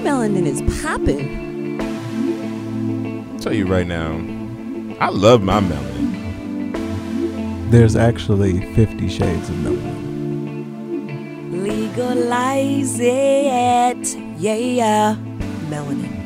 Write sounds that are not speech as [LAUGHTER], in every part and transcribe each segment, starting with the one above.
melanin is popping. tell you right now, I love my melanin. There's actually 50 shades of melanin. Legalize it. Yeah, yeah. Melanin.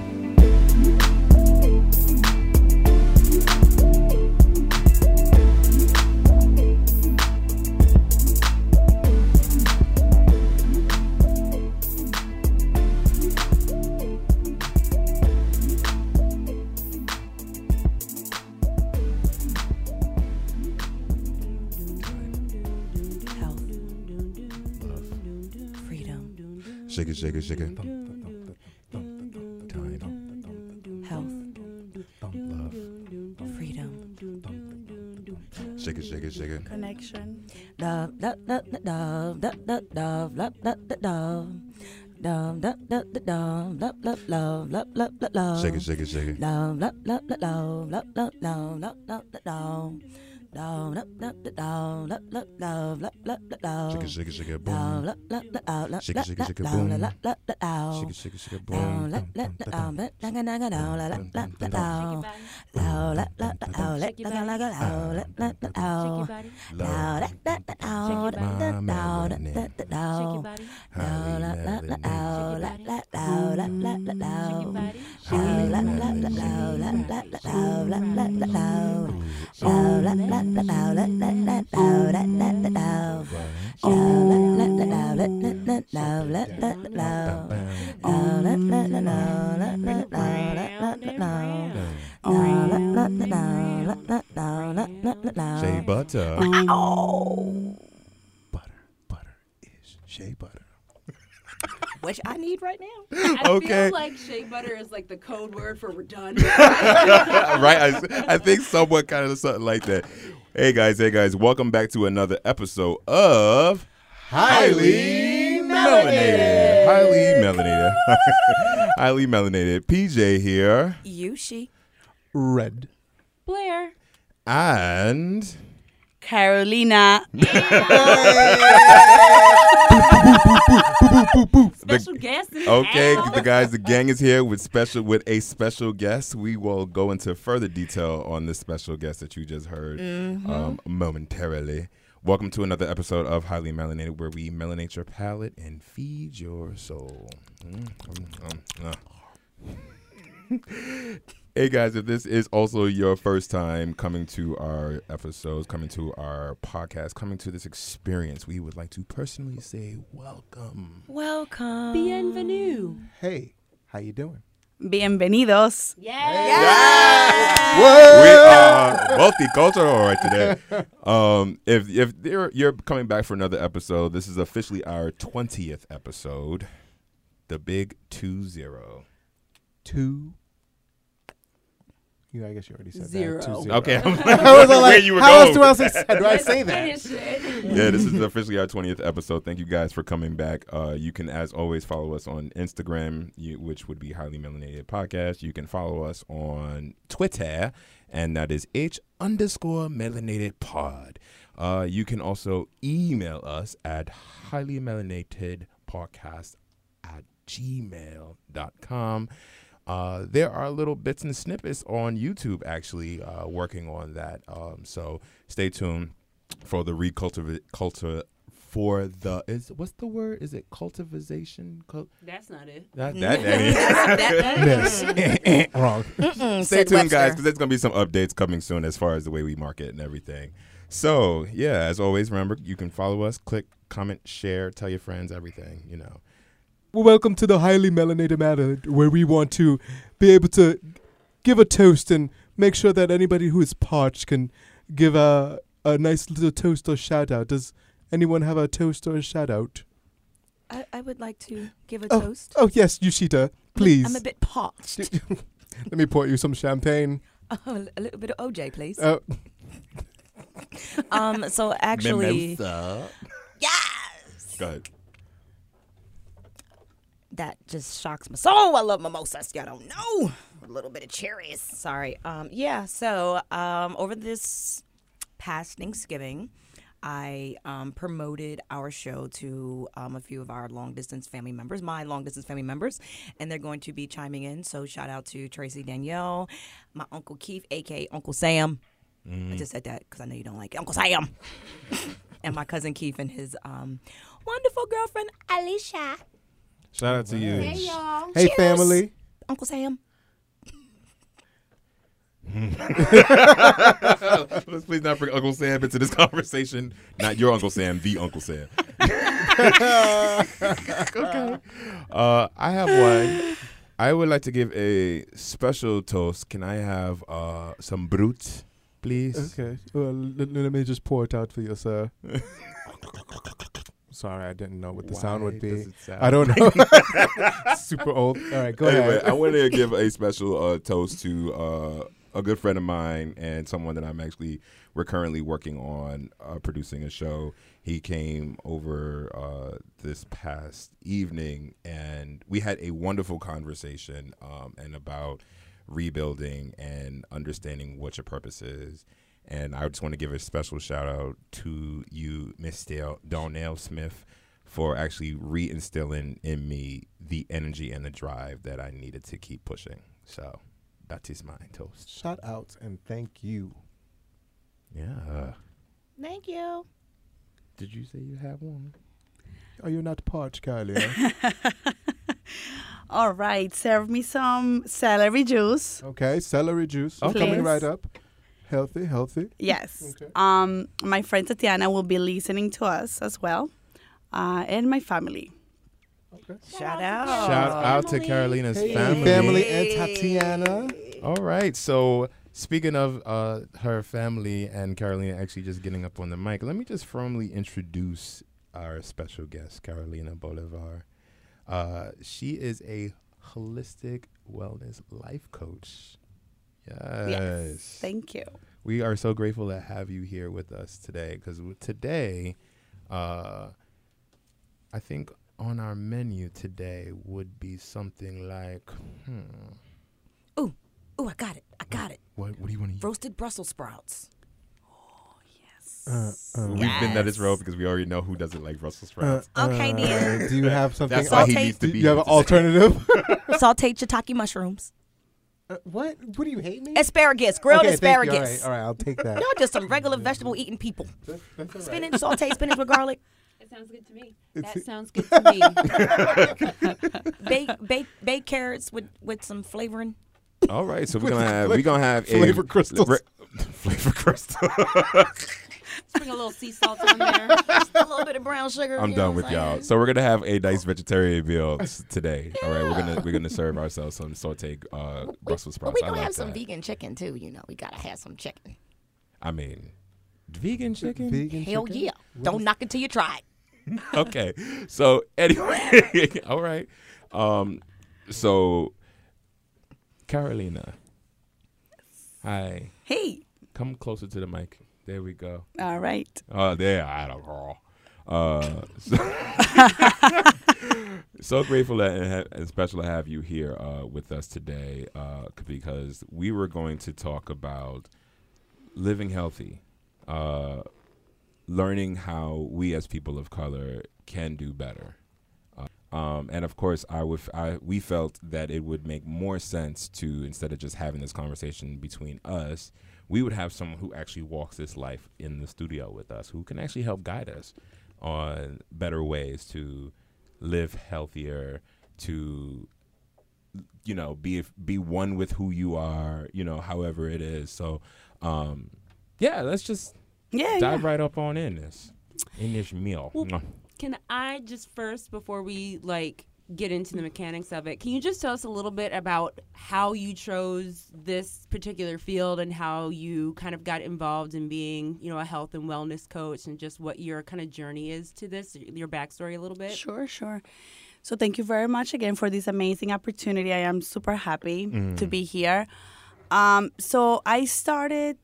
Shake it, shake it, shake it. Health. Freedom. Shake it, shake it, shake it. Connection. Dove, dove, dove, dove, dove, dove, dove, love, love, dove, dove. Love, love, love, love, love, love, love. Shake it, shake it, shake it. Love, love, love, love, love, love, love, love, love, love, Shake it, shake it, shake it, boom. Shake it, shake it, shake it, boom. Shake it, shake it, shake it, boom. Shake it, body. Shea butter. Butter. Butter is shea butter which I need right now. [LAUGHS] I Okay. feel like shea butter is like the code word for we're done. [LAUGHS] right? I, I think somewhat kind of something like that. Hey guys, hey guys, welcome back to another episode of Highly Melanated. Highly Melanated. [LAUGHS] Highly Melanated. PJ here. Yushi. Red. Blair. And Carolina. Special guest. in okay, the guys, the gang is here with special with a special guest. We will go into further detail on this special guest that you just heard um, momentarily. Welcome to another episode of Highly Melanated, where we melanate your palate and feed your soul. Mm, mm, mm, uh. Hey guys, if this is also your first time coming to our episodes, coming to our podcast, coming to this experience, we would like to personally say welcome. Welcome. Bienvenue. Hey, how you doing? Bienvenidos. Yeah. we are multicultural right today. [LAUGHS] Um, if if you're, you're coming back for another episode, this is officially our twentieth episode, the big two zero. Two. Yeah, I guess you already said Zero. that. Two zero. Okay, [LAUGHS] [LAUGHS] I was all where like, you were how else going. do I say, do I Let's say that? finish it. yeah, this is officially our 20th episode. Thank you guys for coming back. Uh, you can, as always, follow us on Instagram, you, which would be Highly Melanated Podcast. You can follow us on Twitter, and that is H underscore melanated pod. Uh, you can also email us at highly melanated podcast at gmail.com. Uh, there are little bits and snippets on YouTube actually uh, working on that. Um, so stay tuned for the recultivate culture for the is what's the word? Is it cultivation? Cul- That's not it. that, [LAUGHS] that, that [LAUGHS] Miss. [LAUGHS] Wrong. Stay tuned, guys, because there's gonna be some updates coming soon as far as the way we market and everything. So yeah, as always, remember you can follow us, click, comment, share, tell your friends, everything. You know. Well, welcome to the highly melanated matter, where we want to be able to give a toast and make sure that anybody who is parched can give a a nice little toast or shout out. Does anyone have a toast or a shout out? I, I would like to give a Oh, toast. Oh yes, Yushita, please. I'm a bit parched. [LAUGHS] Let me pour you some champagne. [LAUGHS] Oh, a little bit of OJ, please. Oh, [LAUGHS] Um, so actually, Mimosa. yes, Go ahead. That just shocks my soul. I love mimosas. Y'all don't know. A little bit of cherries. Sorry. Um, yeah. So um, over this past Thanksgiving, I um, promoted our show to um, a few of our long distance family members, my long distance family members, and they're going to be chiming in. So shout out to Tracy Danielle, my uncle Keith, aka Uncle Sam. I just said that because I know you don't like it, Uncle Sam, [LAUGHS] and my cousin Keith and his um, wonderful girlfriend Alicia. Shout out to you. Hey, y'all. Hey, Cheers. family. Uncle Sam. Let's please not bring Uncle Sam into this conversation. Not your Uncle Sam, the Uncle Sam. [LAUGHS] okay. Uh, I have one. I would like to give a special toast. Can I have uh, some brut, please? Okay. Well, let, let me just pour it out for you, sir. [LAUGHS] Sorry, I didn't know what the sound would be. sound I don't know. [LAUGHS] Super old. All right, go ahead. anyway, ahead. I want to give [LAUGHS] a special uh, toast to uh, a good friend of mine and someone that I'm actually we're currently working on uh, producing a show. He came over uh, this past evening, and we had a wonderful conversation um, and about rebuilding and understanding what your purpose is. And I just want to give a special shout out to you, Miss Dale Donnell Smith, for actually reinstilling in me the energy and the drive that I needed to keep pushing. So that is my toast. Shout out and thank you. Yeah. Thank you. Did you say you have one? Are you not parched, Kylie? [LAUGHS] All right, serve me some celery juice. okay, celery juice. Okay. Coming right up. Healthy, healthy. Yes. Okay. Um, my friend Tatiana will be listening to us as well, uh, and my family. Okay. Shout out. Shout out to Carolina's Hey, family. family and Tatiana. All right. So speaking of uh, her family and Carolina actually just getting up on the mic, let me just formally introduce our special guest, Carolina Bolivar. Uh, she is a holistic wellness life coach. Yes. Thank you. we are so grateful to have you here with us today because today, uh, I think on our menu today would be something like, hmm, Ooh, ooh, I got it. I got it. what, what do you want to eat? Roasted Brussels sprouts. Uh, uh, We've been down this road because we already know who doesn't like Brussels uh, sprouts. Okay, uh, then. Do you have something? That's why he needs to Do you have an here to say- alternative? [LAUGHS] [LAUGHS] Sauteed shiitake mushrooms. Uh, what? What do you hate me? Asparagus. Grilled okay, thank you. asparagus. All right, all right, I'll take that. Y'all just some regular vegetable eating people. That's- that's all right. Spinach, sauteed spinach with garlic. That sounds good to me. That sounds good to me. [LAUGHS] Bake, bake, bake carrots with with some flavoring. All right, so we're gonna have we're gonna have Flavor a crystals. re- [LAUGHS] flavor crystal. [LAUGHS] Sprinkle a little sea salt on there. a little bit of brown sugar. I'm you done with y'all. So we're gonna have a nice vegetarian meal s- today. All right, we're gonna we're gonna serve ourselves some sauteed uh, Brussels sprouts. we I gonna like have some that. vegan chicken too. You know, we gotta have some chicken. I mean, vegan chicken. Vegan Hell chicken? yeah! Don't knock it till you try it. [LAUGHS] okay. So anyway, [LAUGHS] all right. Um, so Carolina, hi. Hey. Come closer to the mic. There we go. All right. Oh, there, I don't know. Uh, [LAUGHS] so, [LAUGHS] so grateful that and, special to have you here uh, with us today uh, because we were going to talk about living healthy, uh, learning how we as people of color can do better. Uh, um, and of course, I would, I, we felt that it would make more sense to instead of just having this conversation between us, we would have someone who actually walks this life in the studio with us, who can actually help guide us on better ways to live healthier, to you know be be one with who you are, you know, however it is. So, um, yeah, let's just Yeah. dive yeah. right up on in this in this meal. Well, Can I just first, before we like get into the mechanics of it, can you just tell us a little bit about how you chose this particular field and how you kind of got involved in being, you know, a health and wellness coach and just what your kind of journey is to this, your backstory a little bit? Sure, sure. So thank you very much again for this amazing opportunity. I am super happy to be here. Um, so I started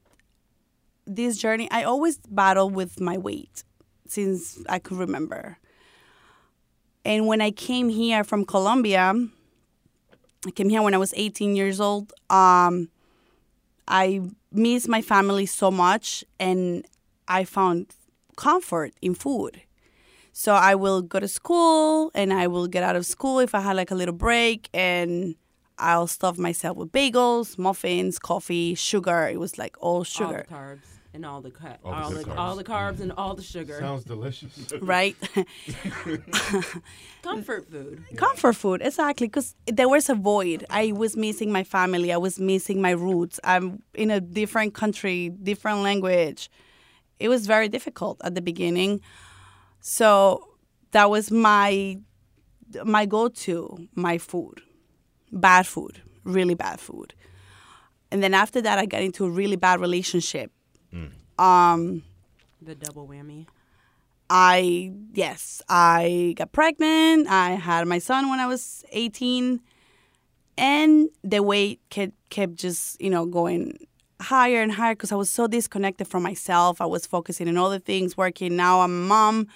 this journey. I always battled with my weight since I could remember. And when I came here from Colombia, I came here when I was 18 years old. Um, I missed my family so much, and I found comfort in food. So I will go to school and I will get out of school if I had like a little break and I'll stuff myself with bagels, muffins, coffee, sugar. It was like all All sugar, carbs and all the cut, All the all, good the, carbs. all the carbs and all the sugar. Sounds delicious. [LAUGHS] right? [LAUGHS] Comfort food. Comfort food, exactly. Because there was a void. I was missing my family. I was missing my roots. I'm in a different country, different language. It was very difficult at the beginning. So that was my my go-to, my food, bad food, really bad food. And then after that, I got into a really bad relationship. Um, The double whammy. I yes, I got pregnant. I had my son when I was 18 and the weight kept kept just, you know, going higher and higher because I was so disconnected from myself. I was focusing on other things, working. Now I'm a mom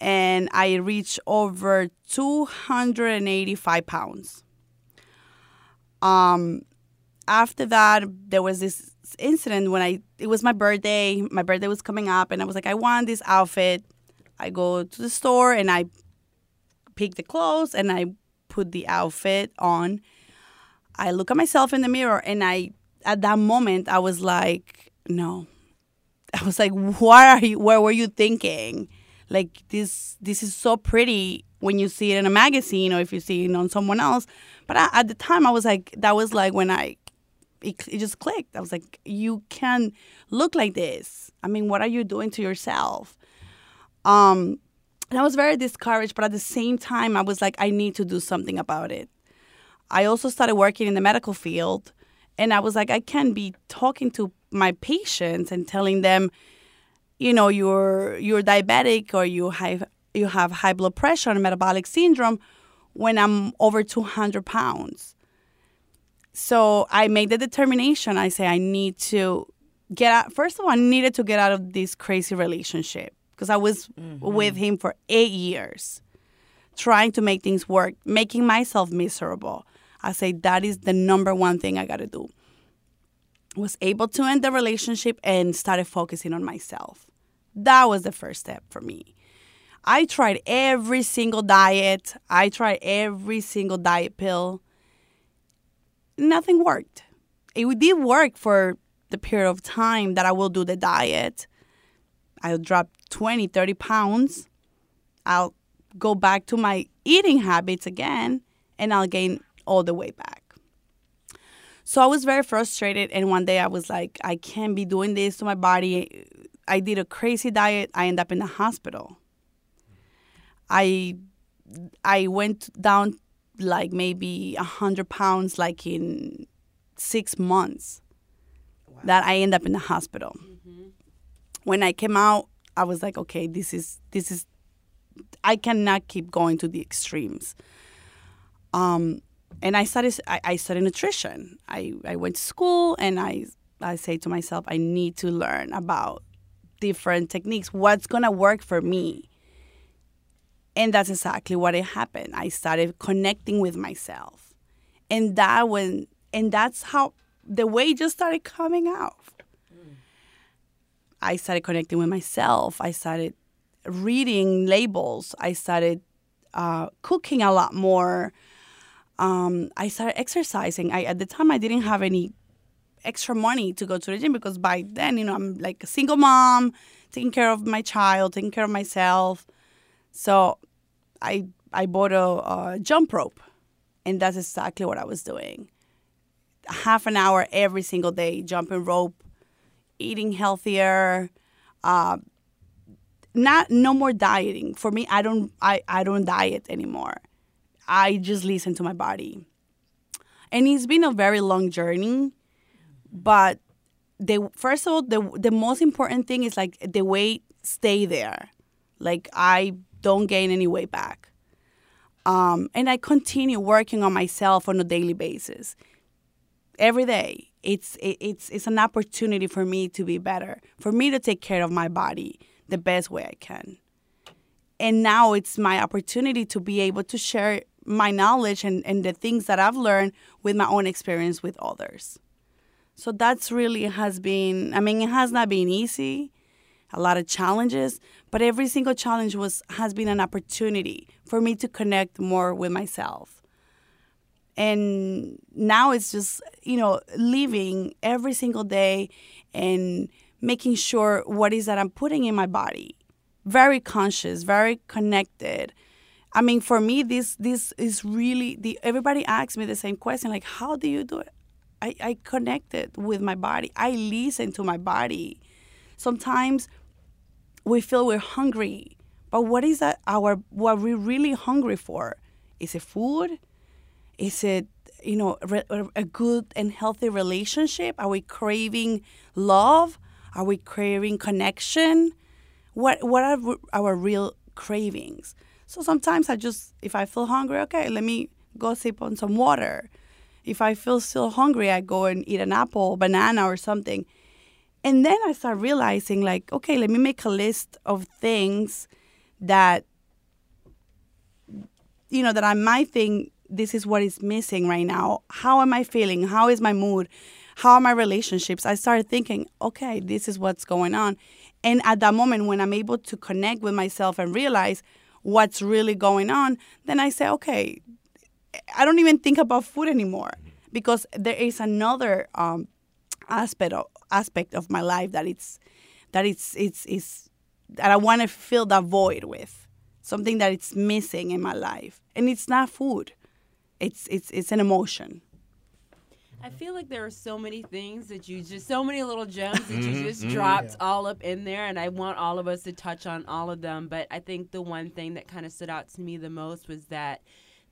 and I reached over 285 pounds. Um after that there was this incident when I it was my birthday. My birthday was coming up and I was like I want this outfit. I go to the store and I pick the clothes and I put the outfit on. I look at myself in the mirror and I at that moment I was like no. [LAUGHS] I was like what are you what were you thinking? Like this this is so pretty when you see it in a magazine or if you see it on someone else. But I, at the time I was like that was like when I it, it just clicked. I was like, you can look like this. I mean, what are you doing to yourself? Um, and I was very discouraged, but at the same time, I was like, I need to do something about it. I also started working in the medical field, and I was like, I can't be talking to my patients and telling them, you know, you're you're diabetic or you have you have high blood pressure and metabolic syndrome when I'm over 200 pounds. So I made the determination. I say I need to get out. First of all, I needed to get out of this crazy relationship because I was mm-hmm. with him for eight years, trying to make things work, making myself miserable. I say that is the number one thing I got to do. Was able to end the relationship and started focusing on myself. That was the first step for me. I tried every single diet. I tried every single diet pill nothing worked. It did work for the period of time that I will do the diet. I'll drop 20, 30 pounds. I'll go back to my eating habits again and I'll gain all the way back. So I was very frustrated. And one day I was like, I can't be doing this to my body. I did a crazy diet. I end up in the hospital. I I went down like maybe a hundred pounds like in six months that I end up in the hospital. When I came out, I was like, okay, this is this is I cannot keep going to the extremes. Um, and I started I, I studied nutrition. I, I went to school and I I say to myself, I need to learn about different techniques. What's gonna work for me? And that's exactly what it happened. I started connecting with myself. And that when and that's how the way just started coming out. I started connecting with myself. I started reading labels. I started uh, cooking a lot more. Um, I started exercising. I at the time I didn't have any extra money to go to the gym because by then you know I'm like a single mom, taking care of my child, taking care of myself. So I I bought a, a jump rope, and that's exactly what I was doing. Half an hour every single day, jumping rope, eating healthier, uh, not no more dieting. For me, I don't I, I don't diet anymore. I just listen to my body, and it's been a very long journey. But the first of all, the the most important thing is like the weight stay there. Like I don't gain any weight back. Um, and I continue working on myself on a daily basis. Every day, it's it, it's it's an opportunity for me to be better, for me to take care of my body the best way I can. And now it's my opportunity to be able to share my knowledge and, and the things that I've learned with my own experience with others. So that's really has been, I mean, it has not been easy. A lot of challenges, but every single challenge was has been an opportunity for me to connect more with myself. And now it's just, you know, living every single day and making sure what is that I'm putting in my body. Very conscious, very connected. I mean, for me, this this is really the. Everybody asks me the same question, like, "How do you do it?" I, I connected with my body. I listen to my body. Sometimes we feel we're hungry, but what is that? Our what we're really hungry for? Is it food? Is it you know a good and healthy relationship? Are we craving love? Are we craving connection? What what are our real cravings? So sometimes I just, if I feel hungry, okay, let me go sip on some water. If I feel still hungry, I go and eat an apple, banana, or something. And then I start realizing, like, okay, let me make a list of things that, you know, that I might think this is what is missing right now. How am I feeling? How is my mood? How are my relationships? I started thinking, okay, this is what's going on. And at that moment, when I'm able to connect with myself and realize, what's really going on, then I say, okay, I don't even think about food anymore because there is another um, aspect of aspect of my life that it's that it's it's it's that I want to fill that void with something that it's missing in my life, and it's not food. It's it's it's an emotion. I feel like there are so many things that you just, so many little gems that you Mhm, just mhm. dropped all up in there, and I want all of us to touch on all of them. But I think the one thing that kind of stood out to me the most was that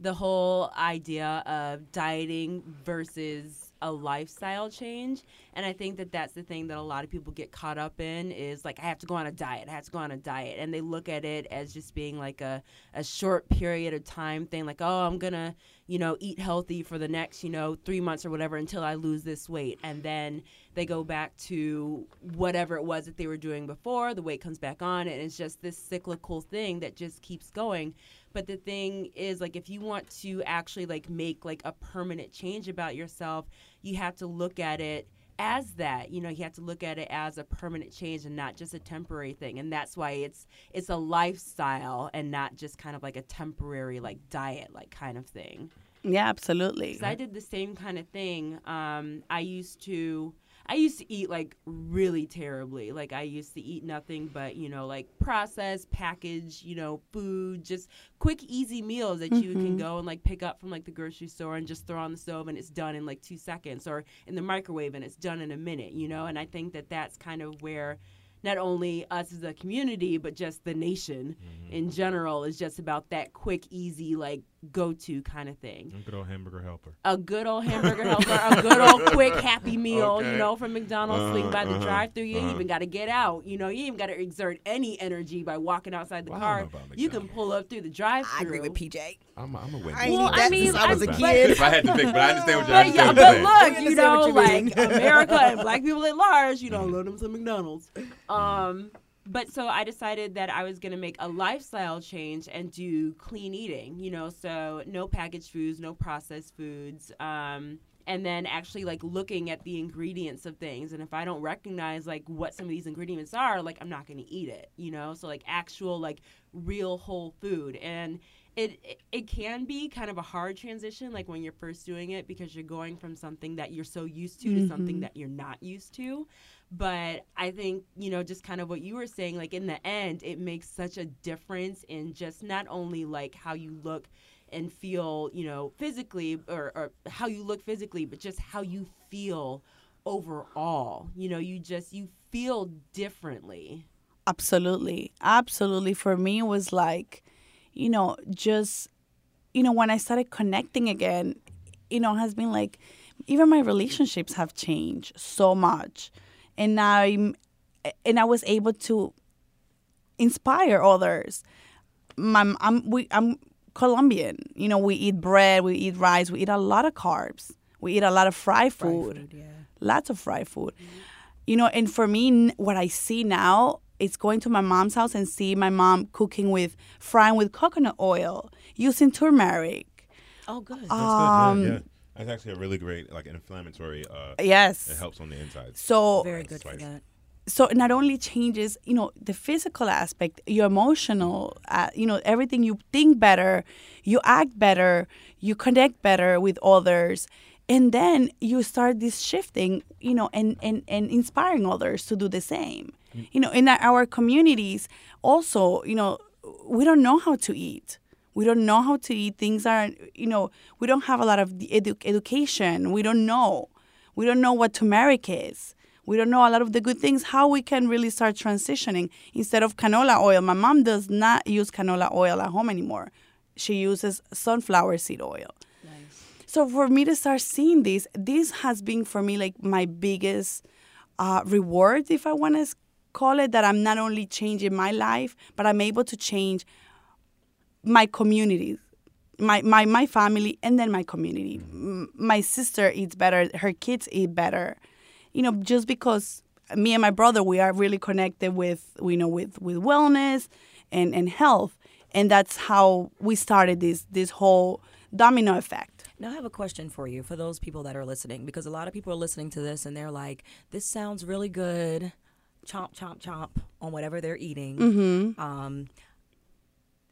the whole idea of dieting versus a lifestyle change. And i think that that's the thing that a lot of people get caught up in is like i have to go on a diet i have to go on a diet. And they look at it as just being like a, a short period of time thing like oh i'm gonna you know eat healthy for the next you know three months or whatever until i lose this weight. And then they go back to whatever it was that they were doing before the weight comes back on and it's just this cyclical thing that just keeps going but the thing is like if you want to actually like make like a permanent change about yourself you have to look at it as that you know you have to look at it as a permanent change and not just a temporary thing and that's why it's it's a lifestyle and not just kind of like a temporary like diet like kind of thing Yeah, absolutely. I did the same kind of thing. Um, I used to, I used to eat like really terribly. Like I used to eat nothing but you know like processed, packaged, you know, food, just quick, easy meals that you can Mhm. go and like pick up from like the grocery store and just throw on the stove and it's done in like two seconds, or in the microwave and it's done in a minute. You know, and I think that that's kind of where. Not only us as a community, but just the nation in general is just about that quick, easy, like go to kind of thing A Good old hamburger helper. a good old hamburger helper, a good old [LAUGHS] quick happy meal, Okay. you know, from McDonald's. swing by the Uh-huh, drive through. You ain't uh-huh. even got to get out. You know, you ain't even got to exert any energy by walking outside the Well, car. You can pull up through the drive through I agree with PJ. I'm a, I'm a Wendy's. I Well, eat I mean, since I was a I- kid. if I had to pick, but I understand what you're But yeah, but saying. look, you understand know, what you like. America and black people at large, you know, Mm-hmm. them some McDonald's. [LAUGHS] Um, but so I decided that I was gonna make a lifestyle change and do clean eating. You know, so no packaged foods, no processed foods. Um, and then actually like looking at the ingredients of things and if i don't recognize like what some of these ingredients are like i'm not going to eat it you know so like actual like real whole food and it, it can be kind of a hard transition like when you're first doing it because you're going from something that you're so used to to something Mhm. that you're not used to but i think you know just kind of what you were saying like in the end it makes such a difference in just not only like how you look and feel you know physically or, or how you look physically but just how you feel overall you know you just you feel differently Absolutely. Absolutely. For me, it was like, you know, just, you know, when I started connecting again, you know, has been like, even my relationships have changed so much. And I'm, and I was able to inspire others. My, I'm, we, I'm Colombian. You know, we eat bread, we eat rice, we eat a lot of carbs, we eat a lot of fried food yeah. lots of fried food. You know, and for me, what I see now is going to my mom's house and see my mom cooking with frying with coconut oil, using turmeric. Oh, good. That's Um, good. Yeah, yeah. That's actually a really great like inflammatory. Uh, Yes. it helps on the inside. So Very good for that. so it not only changes you know the physical aspect your emotional uh, you know everything you think better you act better you connect better with others and then you start this shifting you know and and, and inspiring others to do the same you know in our communities also you know we don't know how to eat we don't know how to eat. Things are you know we don't have a lot of edu- education. We don't know. We don't know what turmeric is. We don't know a lot of the good things how we can really start transitioning. Instead of canola oil my mom does not use canola oil at home anymore. She uses sunflower seed oil. So for me to start seeing this this has been for me like my biggest uh, reward if i want to call it that i'm not only changing my life but i'm able to change my community my, my, my family and then my community my sister eats better her kids eat better you know just because me and my brother we are really connected with you know with with wellness and and health and that's how we started this this whole domino effect Now, I have a question for you for those people that are listening, because a lot of people are listening to this and they're like, this sounds really good. Chomp, chomp, chomp on whatever they're eating. mm-hmm. Um,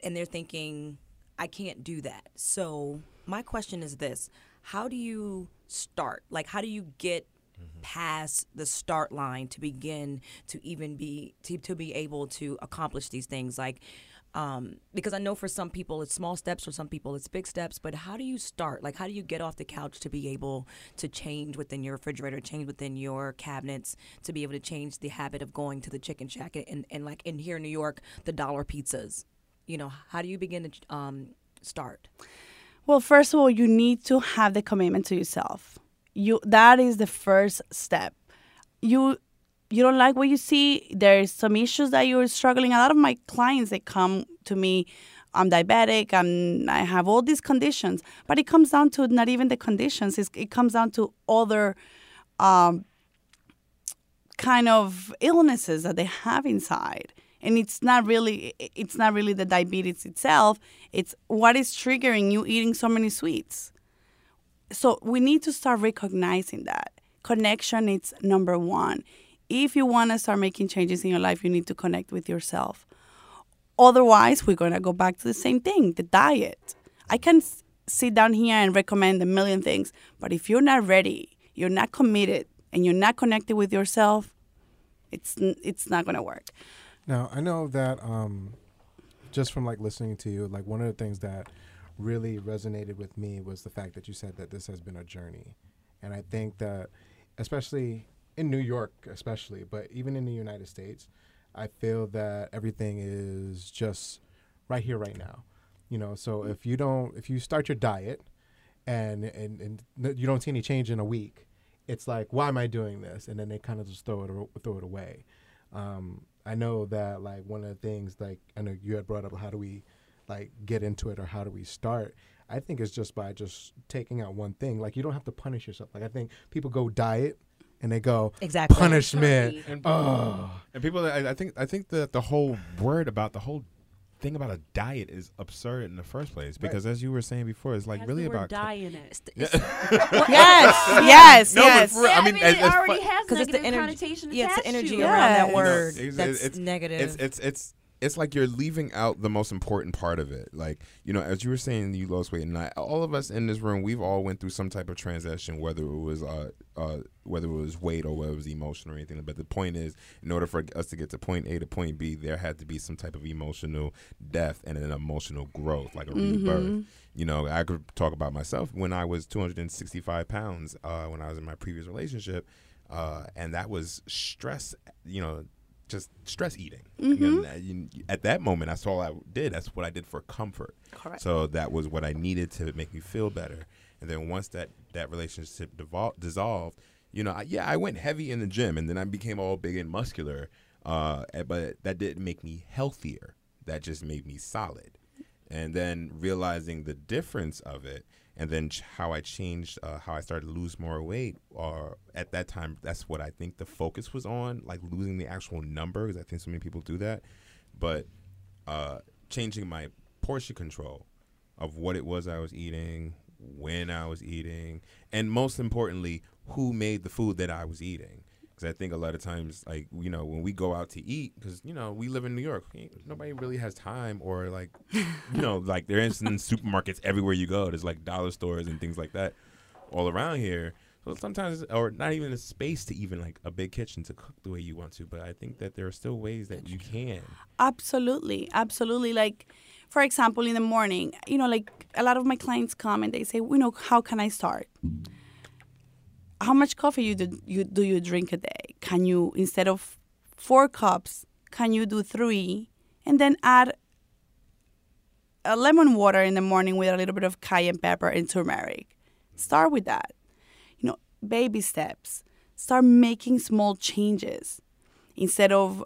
and they're thinking, I can't do that. So, my question is this How do you start? Like, how do you get past the start line to begin to even be to, to be able to accomplish these things like um, because I know for some people it's small steps, for some people it's big steps. But how do you start? Like, how do you get off the couch to be able to change within your refrigerator, change within your cabinets, to be able to change the habit of going to the chicken shack and, and like in here in New York, the dollar pizzas? You know, how do you begin to um, start? Well, first of all, you need to have the commitment to yourself. You that is the first step. You you don't like what you see. There's some issues that you're struggling. A lot of my clients they come to me. I'm diabetic. I'm I have all these conditions, but it comes down to not even the conditions. It's, it comes down to other um, kind of illnesses that they have inside and it's not really it's not really the diabetes itself. It's what is triggering you eating so many sweets. So we need to start recognizing that. Connection is number one. If you want to start making changes in your life you need to connect with yourself. Otherwise we're going to go back to the same thing the diet. I can sit down here and recommend a million things but if you're not ready you're not committed and you're not connected with yourself it's it's not going to work Now I know that um, just from like listening to you, like one of the things that really resonated with me was the fact that you said that this has been a journey, and I think that especially in New York, especially, but even in the United States, I feel that everything is just right here, right now. You know, so if you don't, if you start your diet, and and and you don't see any change in a week, it's like, why am I doing this? And then they kind of just throw it throw it away. Um, I know that like one of the things like I know you had brought up how do we like get into it or how do we start? I think it's just by just taking out one thing. Like you don't have to punish yourself. Like I think people go diet and they go Exactly. punishment. And, Oh, and people, I, I think, I think that the whole word about the whole thing about a diet is absurd in the first place because, as you were saying before, it's like Has really about die in it. [LAUGHS] yes [LAUGHS] yes No, but yes for real, I mean, it it's- it's already fu- has Because it's the negative energy. connotation Yeah, it's the energy to it. around that Yes. word. It's- that's it's- negative. it's it's it's it's like you're leaving out the most important part of it. Like you know, as you were saying, you lost weight, and I, all of us in this room, we've all went through some type of transition, whether it was uh, uh, whether it was weight or whether it was emotion or anything. But the point is, in order for us to get to point A to point B, there had to be some type of emotional death and an emotional growth, like a rebirth. You know, I could talk about myself when I was 265 pounds uh, when I was in my previous relationship, uh, and that was stress. You know, just stress eating. And that- you- at that moment, that's all I did. That's what I did for comfort. Correct. So that was what I needed to make me feel better. And then once that that relationship devol- dissolved, you know, I, yeah, I went heavy in the gym, and then I became all big and muscular. Uh, but that didn't make me healthier. That just made me solid. And then realizing the difference of it, and then how I changed, uh, how I started to lose more weight, or at that time, that's what I think the focus was on, like losing the actual number, because I think so many people do that. But uh, changing my portion control of what it was I was eating, when I was eating, and most importantly, who made the food that I was eating. Because I think a lot of times, like you know, when we go out to eat, because you know we live in New York, nobody really has time, or like, you know, [LAUGHS] like there is in supermarkets everywhere you go. There's like dollar stores and things like that all around here. So sometimes, or not even a space to even like a big kitchen to cook the way you want to. But I think that there are still ways that you can. Absolutely, absolutely. Like, for example, in the morning, you know, like a lot of my clients come and they say, you know, how can I start? How much coffee you do you do you drink a day? Can you instead of four cups, can you do three, and then add a lemon water in the morning with a little bit of cayenne pepper and turmeric? Start with that. You know, baby steps. Start making small changes instead of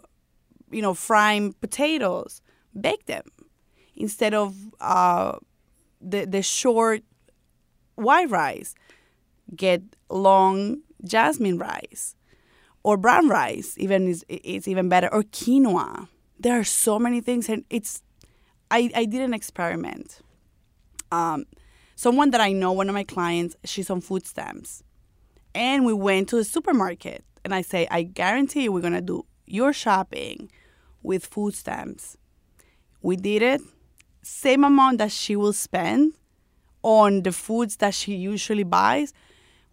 you know, frying potatoes, bake them instead of uh, the the short white rice. Get long jasmine rice or brown rice. Even is it's even better or quinoa. There are so many things, and it's I I did an experiment. Um, someone that I know, one of my clients, she's on food stamps, and we went to the supermarket, and I say, I guarantee we're gonna do your shopping with food stamps. We did it, same amount that she will spend on the foods that she usually buys.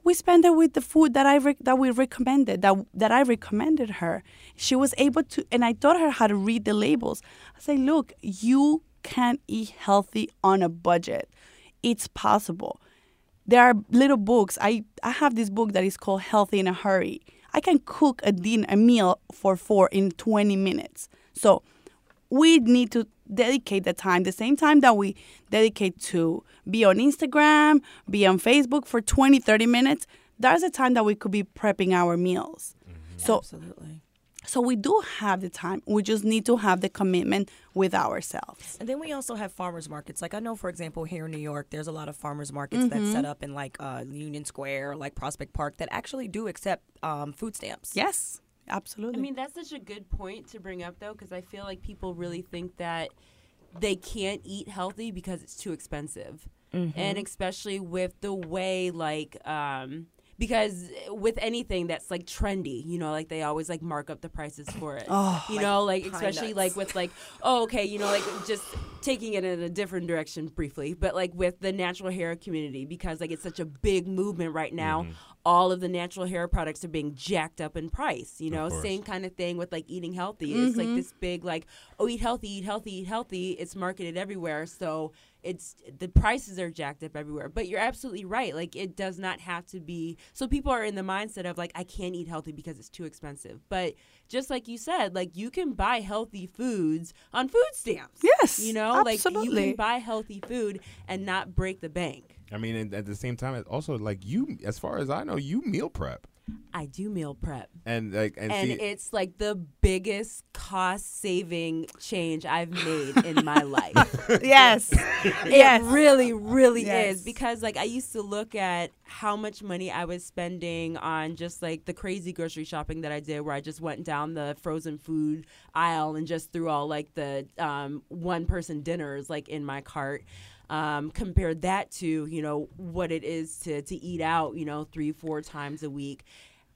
We spent it with the food that I rec- that we recommended that that I recommended her. She was able to, and I taught her how to read the labels. I say, look, you can eat healthy on a budget. It's possible. There are little books. I I have this book that is called Healthy in a Hurry. I can cook a din a meal for four in 20 minutes. So we need to dedicate the time, the same time that we dedicate to be on Instagram, be on Facebook for 20, 30 minutes. There's a time that we could be prepping our meals. So Absolutely. so we do have the time. We just need to have the commitment with ourselves. And then we also have farmers markets. Like I know, for example, here in New York, there's a lot of farmers markets that Mm-hmm. set up in like uh, Union Square, like Prospect Park, that actually do accept um, food stamps. Yes, absolutely. I mean, that's such a good point to bring up, though, because I feel like people really think that they can't eat healthy because it's too expensive. And especially with the way, like, um, because with anything that's like trendy, you know, like they always like mark up the prices for it. Oh, you know, like especially nuts. like with like, oh, okay, you know, like just taking it in a different direction briefly, but like with the natural hair community, because like it's such a big movement right now. Mm-hmm. All of the natural hair products are being jacked up in price. You know, same kind of thing with like eating healthy. It's like mm-hmm. this big like, oh, eat healthy, eat healthy, eat healthy. It's marketed everywhere, so it's the prices are jacked up everywhere. But you're absolutely right. Like it does not have to be. So people are in the mindset of like, I can't eat healthy because it's too expensive. But just like you said, like you can buy healthy foods on food stamps. Yes, you know, like you can buy healthy food and not break the bank. I mean, at the same time, it's also like you, as far as I know, you meal prep, I do meal prep. and like, and, and see, it's like the biggest cost saving change I've made in my [LAUGHS] life. yes, It yes. really, really Yes. is because like I used to look at how much money I was spending on just like the crazy grocery shopping that I did, where I just went down the frozen food aisle and just threw all like the um, one person dinners like in my cart. Um, compared that to you know what it is to to eat out you know three four times a week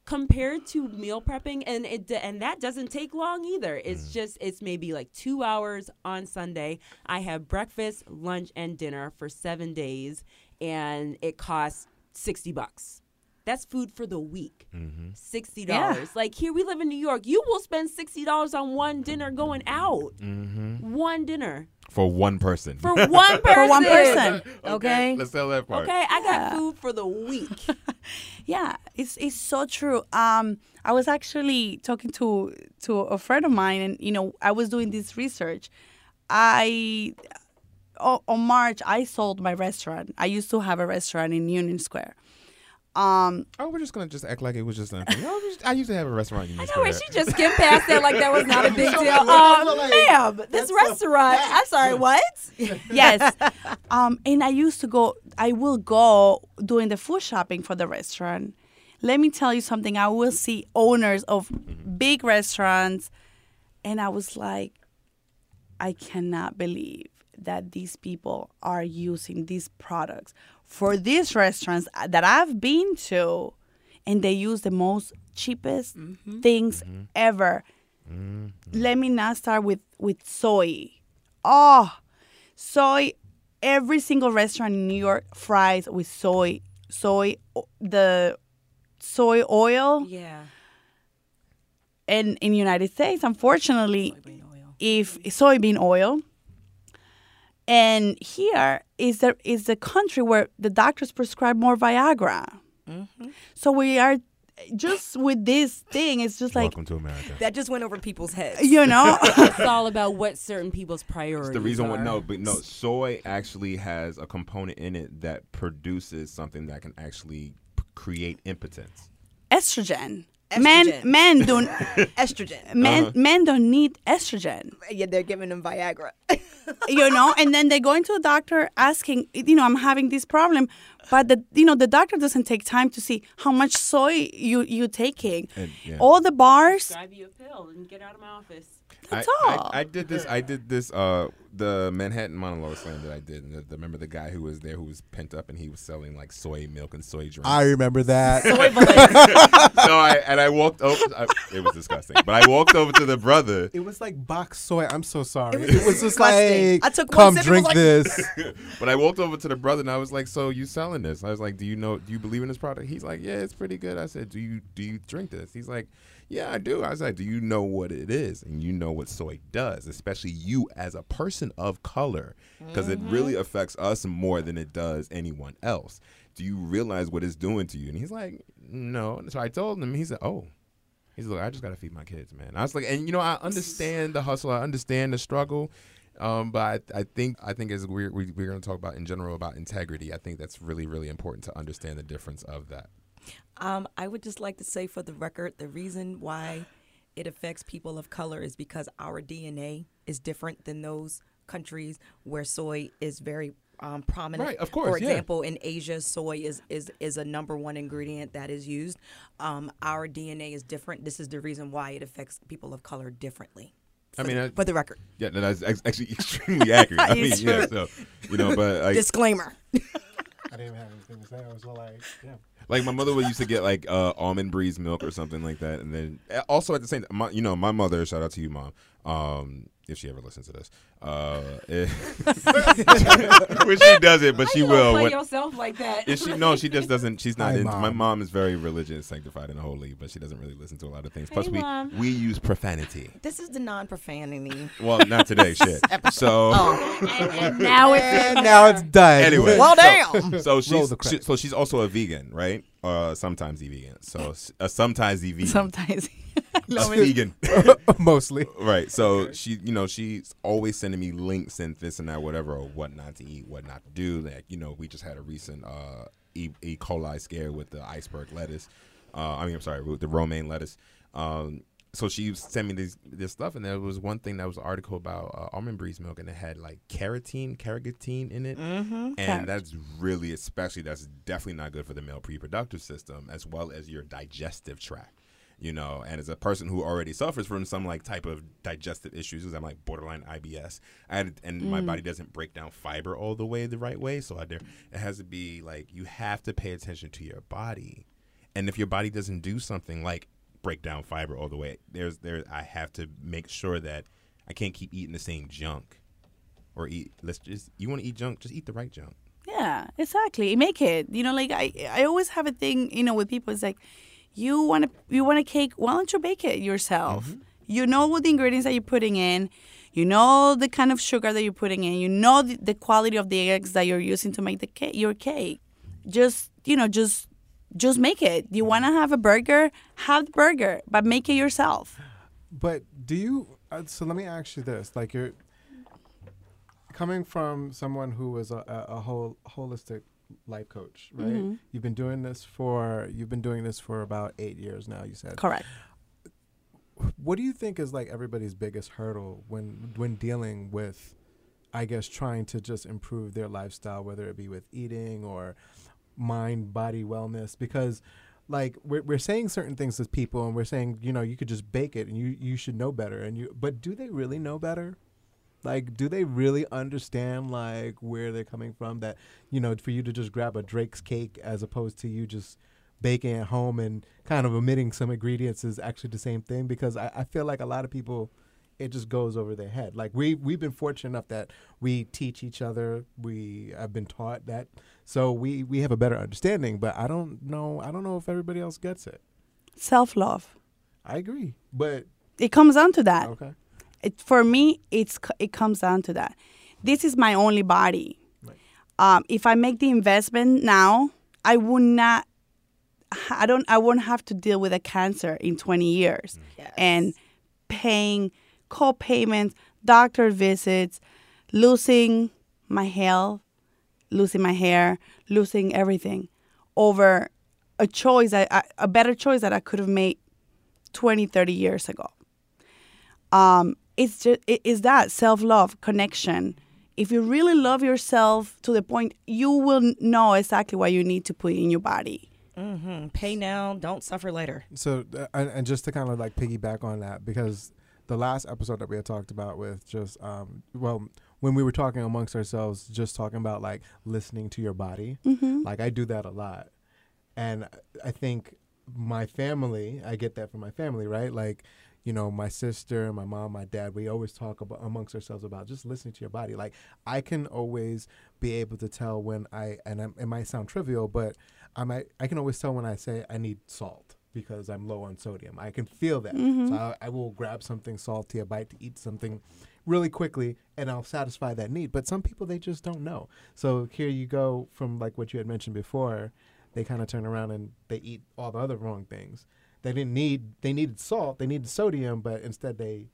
compared to meal prepping. And it and that doesn't take long either. It's just it's maybe like two hours on sunday. I have breakfast lunch and dinner for seven days and it costs 60 bucks that's food for the week $60 Yeah. like here we live in new york you will spend $60 on one dinner going out one dinner for one person. for [LAUGHS] one person For one person. [LAUGHS] Okay. let's tell that part. okay i got food for the week [LAUGHS] Yeah, it's it's so true. Um, I was actually talking to to a friend of mine, and you know, I was doing this research. I o- on March I sold my restaurant. I used to have a restaurant in Union Square. Um, Oh, we're just gonna just act like it was just nothing. No, we I used to have a restaurant. In I East know, and she just skimmed past that like that was not a [LAUGHS] big deal. that's Um, ma'am, this that's a restaurant. I'm sorry, what? [LAUGHS] yes. um, and I used to go. I will go doing the food shopping for the restaurant. Let me tell you something. I will see owners of big restaurants, and I was like, I cannot believe that these people are using these products for these restaurants uh, that I've been to. and they use the most cheapest mm-hmm. things mm-hmm. ever. Mm-hmm. Let me not start with with soy. Oh, soy. Every single restaurant in New York fries with soy, soy, the soy oil. Yeah. And in United States, unfortunately, if soybean oil. And here is the is the country where the doctors prescribe more Viagra. Mm-hmm. So we are just with this thing. It's just like Welcome to America. That just went over people's heads. you know. [LAUGHS] [LAUGHS] it's all about what certain people's priorities It's the reason why no, but no, soy actually has a component in it that produces something that can actually p- create impotence. estrogen. Men Estrogen. men don't [LAUGHS] Estrogen. men Uh-huh. men don't need estrogen. Yeah, they're giving them Viagra. [LAUGHS] you know and then they go into a doctor asking you know i'm having this problem but the you know the doctor doesn't take time to see how much soy you you taking And, yeah. all the bars Drive you a pill and get out of my office. That's I, all. I, I did this. I did this. Uh, the Manhattan monologue slam that I did. And the, the, remember the guy who was there who was pent up and he was selling like soy milk and soy drinks. I remember that. [LAUGHS] so [LAUGHS] I and I walked over. I, it was disgusting, but I walked over to the brother. It was like box soy. I'm so sorry. was It was, just like, I took one come sip, drink like- this. [LAUGHS] But I walked over to the brother and I was like, "So you selling this?" I was like, "Do you know? Do you believe in this product?" He's like, "Yeah, it's pretty good." I said, "Do you do you drink this?" He's like, "Yeah, I do." I was like, "Do you know what it is? And you know what soy does, especially you as a person of color, because it really affects us more than it does anyone else. Do you realize what it's doing to you?" And he's like, "No." So I told him. He said, "Oh." He's like, I just gotta feed my kids, man. I was like, and you know, I understand the hustle, I understand the struggle, um, but I, I think I think as we're we're gonna talk about in general about integrity, I think that's really really important to understand the difference of that. Um, I would just like to say for the record, the reason why it affects people of color is because our DNA is different than those countries where soy is very um, prominent. Right, of course, For yeah. example, in Asia, soy is, is, is a number one ingredient that is used. Um, our DNA is different. This is the reason why it affects people of color differently. I mean, the- I- for the record, Yeah, no, that's actually extremely [LAUGHS] accurate. I mean, yeah, so you know, but like, [LAUGHS] disclaimer. I didn't have anything to say. I was like, yeah. Like my mother would used to get like uh, almond breeze milk or something like that, and then uh, also at the same, my, you know, my mother. Shout out to you, mom. Um, if she ever listens to this, uh, [LAUGHS] which she doesn't, but she You will. play when- yourself like that. Is she? No, she just doesn't. She's not. Hi, into, My Mom. mom is very religious, sanctified, and holy, but she doesn't really listen to a lot of things. Plus, Hey, we Mom. we use profanity. This is the non-profanity. Well, not today, shit. So, and, and now it's And now it's done. Anyway. Well, damn. so Roll she's she, so she's also a vegan, right? Uh, sometimes a vegan. So uh, sometimes a vegan. Sometimes. a [LAUGHS] vegan. [LAUGHS] Mostly. Right. So she, you know, she's always sending me links and this and that, whatever, or what not to eat, what not to do. Like, you know, we just had a recent uh, E. e. coli scare with the iceberg lettuce. Uh, I mean, I'm sorry, with the romaine lettuce. Um, so she sent me this this stuff, and there was one thing that was an article about uh, almond breeze milk, and it had like carrageenan, carrageenan in it, Mm-hmm. and that's really, especially, that's definitely not good for the male reproductive system as well as your digestive tract you know? And as a person who already suffers from some like type of digestive issues because i'm like borderline ibs I had, and my body doesn't break down fiber all the way the right way so I, there it has to be like you have to pay attention to your body. And if your body doesn't do something like break down fiber all the way there's there i have to make sure that i can't keep eating the same junk or eat let's just you want to eat junk just eat the right junk Yeah, exactly. Make it. You know, like I, I always have a thing. You know, with people, it's like, you want to, you want a cake. Why don't you bake it yourself? Mm-hmm. You know what the ingredients that you're putting in. You know the kind of sugar that you're putting in. You know the, the quality of the eggs that you're using to make the cake, your cake. Just you know, just just make it. You want to have a burger? Have the burger, but make it yourself. But do you? Uh, so let me ask you this: like you're coming from someone who was a, a, a whole holistic life coach, right? Mm-hmm. You've been doing this for you've been doing this for about eight years now. You said. Correct. What do you think is like everybody's biggest hurdle when when dealing with, I guess, trying to just improve their lifestyle, whether it be with eating or mind body wellness? Because like we're we're saying certain things to people, and we're saying you know you could just bake it and you you should know better, and you but do they really know better? Like, do they really understand like where they're coming from? That you know, for you to just grab a Drake's cake as opposed to you just baking at home and kind of omitting some ingredients is actually the same thing because I, I feel like a lot of people it just goes over their head. Like we we've been fortunate enough that we teach each other. We have been taught that, so we we have a better understanding. But I don't know. I don't know if everybody else gets it. Self love. I agree, but It comes down to that. okay. it, for me, it's it comes down to that. This is my only body. Right. Um, if I make the investment now, I would not. I don't. I won't have to deal with a cancer in twenty years Yes. and paying co-payments, doctor visits, losing my health, losing my hair, losing everything over a choice, I, I, a better choice that I could have made 20, 30 years ago. Um, it's just it is that self-love connection. If you really love yourself to the point, you will know exactly what you need to put in your body. hmm Pay now, don't suffer later. So uh, and, and just to kind of like piggyback on that because the last episode that we had talked about with just um well when we were talking amongst ourselves just talking about like listening to your body Mm-hmm. like I do that a lot. And I think my family I get that from my family right? Like you know my sister my mom my dad we always talk about amongst ourselves about just listening to your body. Like I can always be able to tell when I and I'm, it might sound trivial but I might I can always tell when I say I need salt because I'm low on sodium. I can feel that. Mm-hmm. So I, I will grab something salty, a bite to eat something really quickly, and I'll satisfy that need. But some people they just don't know. So here you go from like what you had mentioned before. They kind of turn around and they eat all the other wrong things. They didn't need. They needed salt. They needed sodium, but instead they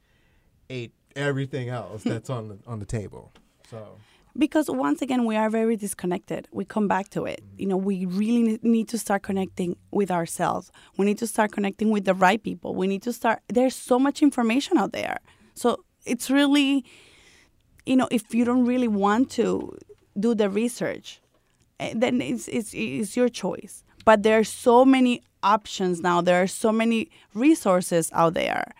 ate everything else [LAUGHS] that's on the on the table. So because once again we are very disconnected. We come back to it. You know we really need to start connecting with ourselves. We need to start connecting with the right people. We need to start there's so much information out there. So it's really you know if you don't really want to do the research eh, then it's it's, it's your choice. But there are so many options now. There are so many resources out there.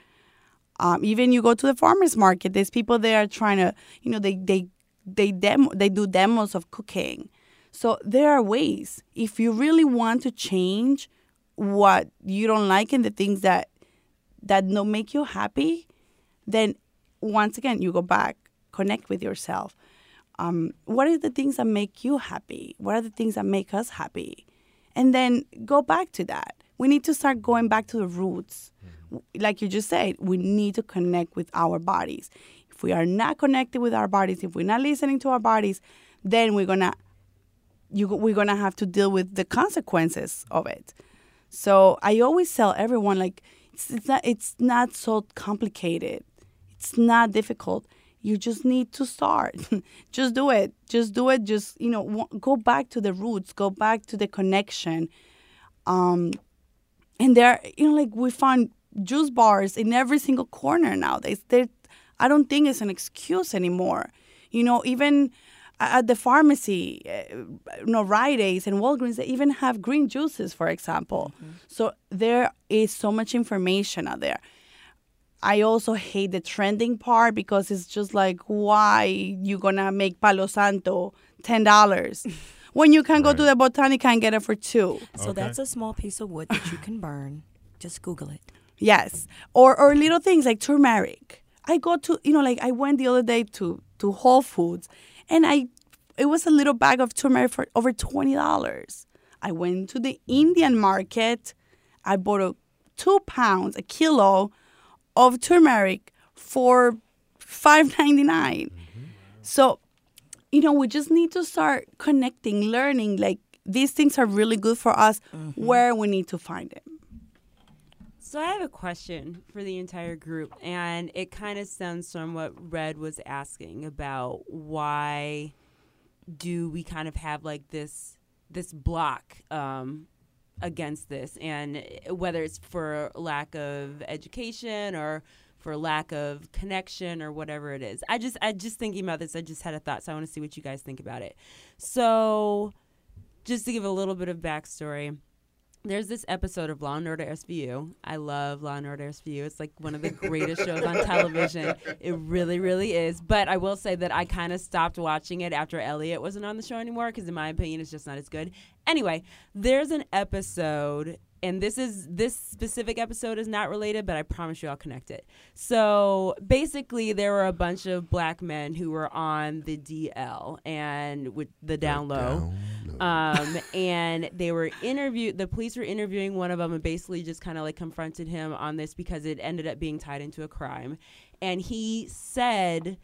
Um, even you go to the farmers market there's people there trying to you know they they they demo they do demos of cooking. So there are ways. If you really want to change what you don't like and the things that that don't make you happy then once again you go back connect with yourself. Um, what are the things that make you happy? What are the things that make us happy? And then go back to that. We need to start going back to the roots. Like you just said we need to connect with our bodies if we are not connected with our bodies if we're not listening to our bodies then we're gonna you, we're gonna have to deal with the consequences of it. So i always tell everyone like it's, it's not it's not so complicated. It's not difficult. You just need to start. [LAUGHS] Just do it. Just do it. Just you know go back to the roots. Go back to the connection. Um and there you know like we find juice bars in every single corner nowadays. They i don't think it's an excuse anymore you know even at the pharmacy uh, you know Rite Aids and Walgreens they even have green juices for example so there is so much information out there I also hate the trending part because it's just like why you gonna make Palo Santo ten dollars [LAUGHS] when you can go to the Botanica and get it for two. So Okay. that's a small piece of wood that you can burn. Just Google it. Yes, or or little things like turmeric. I go to you know like I went the other day to to Whole Foods, and I it was a little bag of turmeric for over twenty dollars. I went to the Indian market. I bought a two pounds, a kilo of turmeric for five ninety nine. Mm-hmm. So, you know, we just need to start connecting, learning. Like these things are really good for us. Mm-hmm. Where we need to find them. So I have a question for the entire group, and it kind of stems from what Red was asking about why do we kind of have like this this block um, against this, and whether it's for lack of education or for lack of connection or whatever it is. I just I just thinking about this. I just had a thought, so I want to see what you guys think about it. So, just to give a little bit of backstory there's this episode of Law and Order SVU. I love Law and Order SVU. It's like one of the greatest shows on television. It really, really is. But I will say that I kind of stopped watching it after Elliot wasn't on the show anymore because, in my opinion, it's just not as good. Anyway, there's an episode. And this is this specific episode is not related, but I promise you I'll connect it. So basically, there were a bunch of black men who were on the DL and with the down low um, and they were interviewed. The police were interviewing one of them, and basically just kind of like confronted him on this because it ended up being tied into a crime. And he said,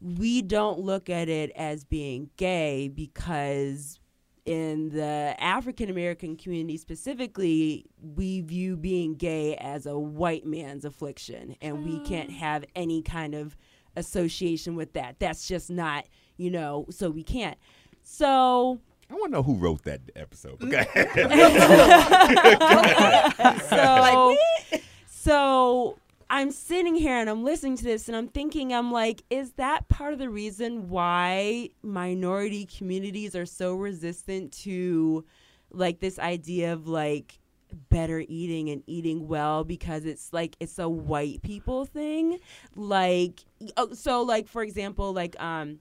"We don't look at it as being gay because." In the African American community specifically, we view being gay as a white man's affliction, and we can't have any kind of association with that. That's just not, you know, so we can't. So I want to know who wrote that episode. Okay. [LAUGHS] [LAUGHS] so, so I'm sitting here and I'm listening to this and I'm thinking, I'm like, is that part of the reason why minority communities are so resistant to like this idea of like better eating and eating well because it's like it's a white people thing like oh, so like for example like um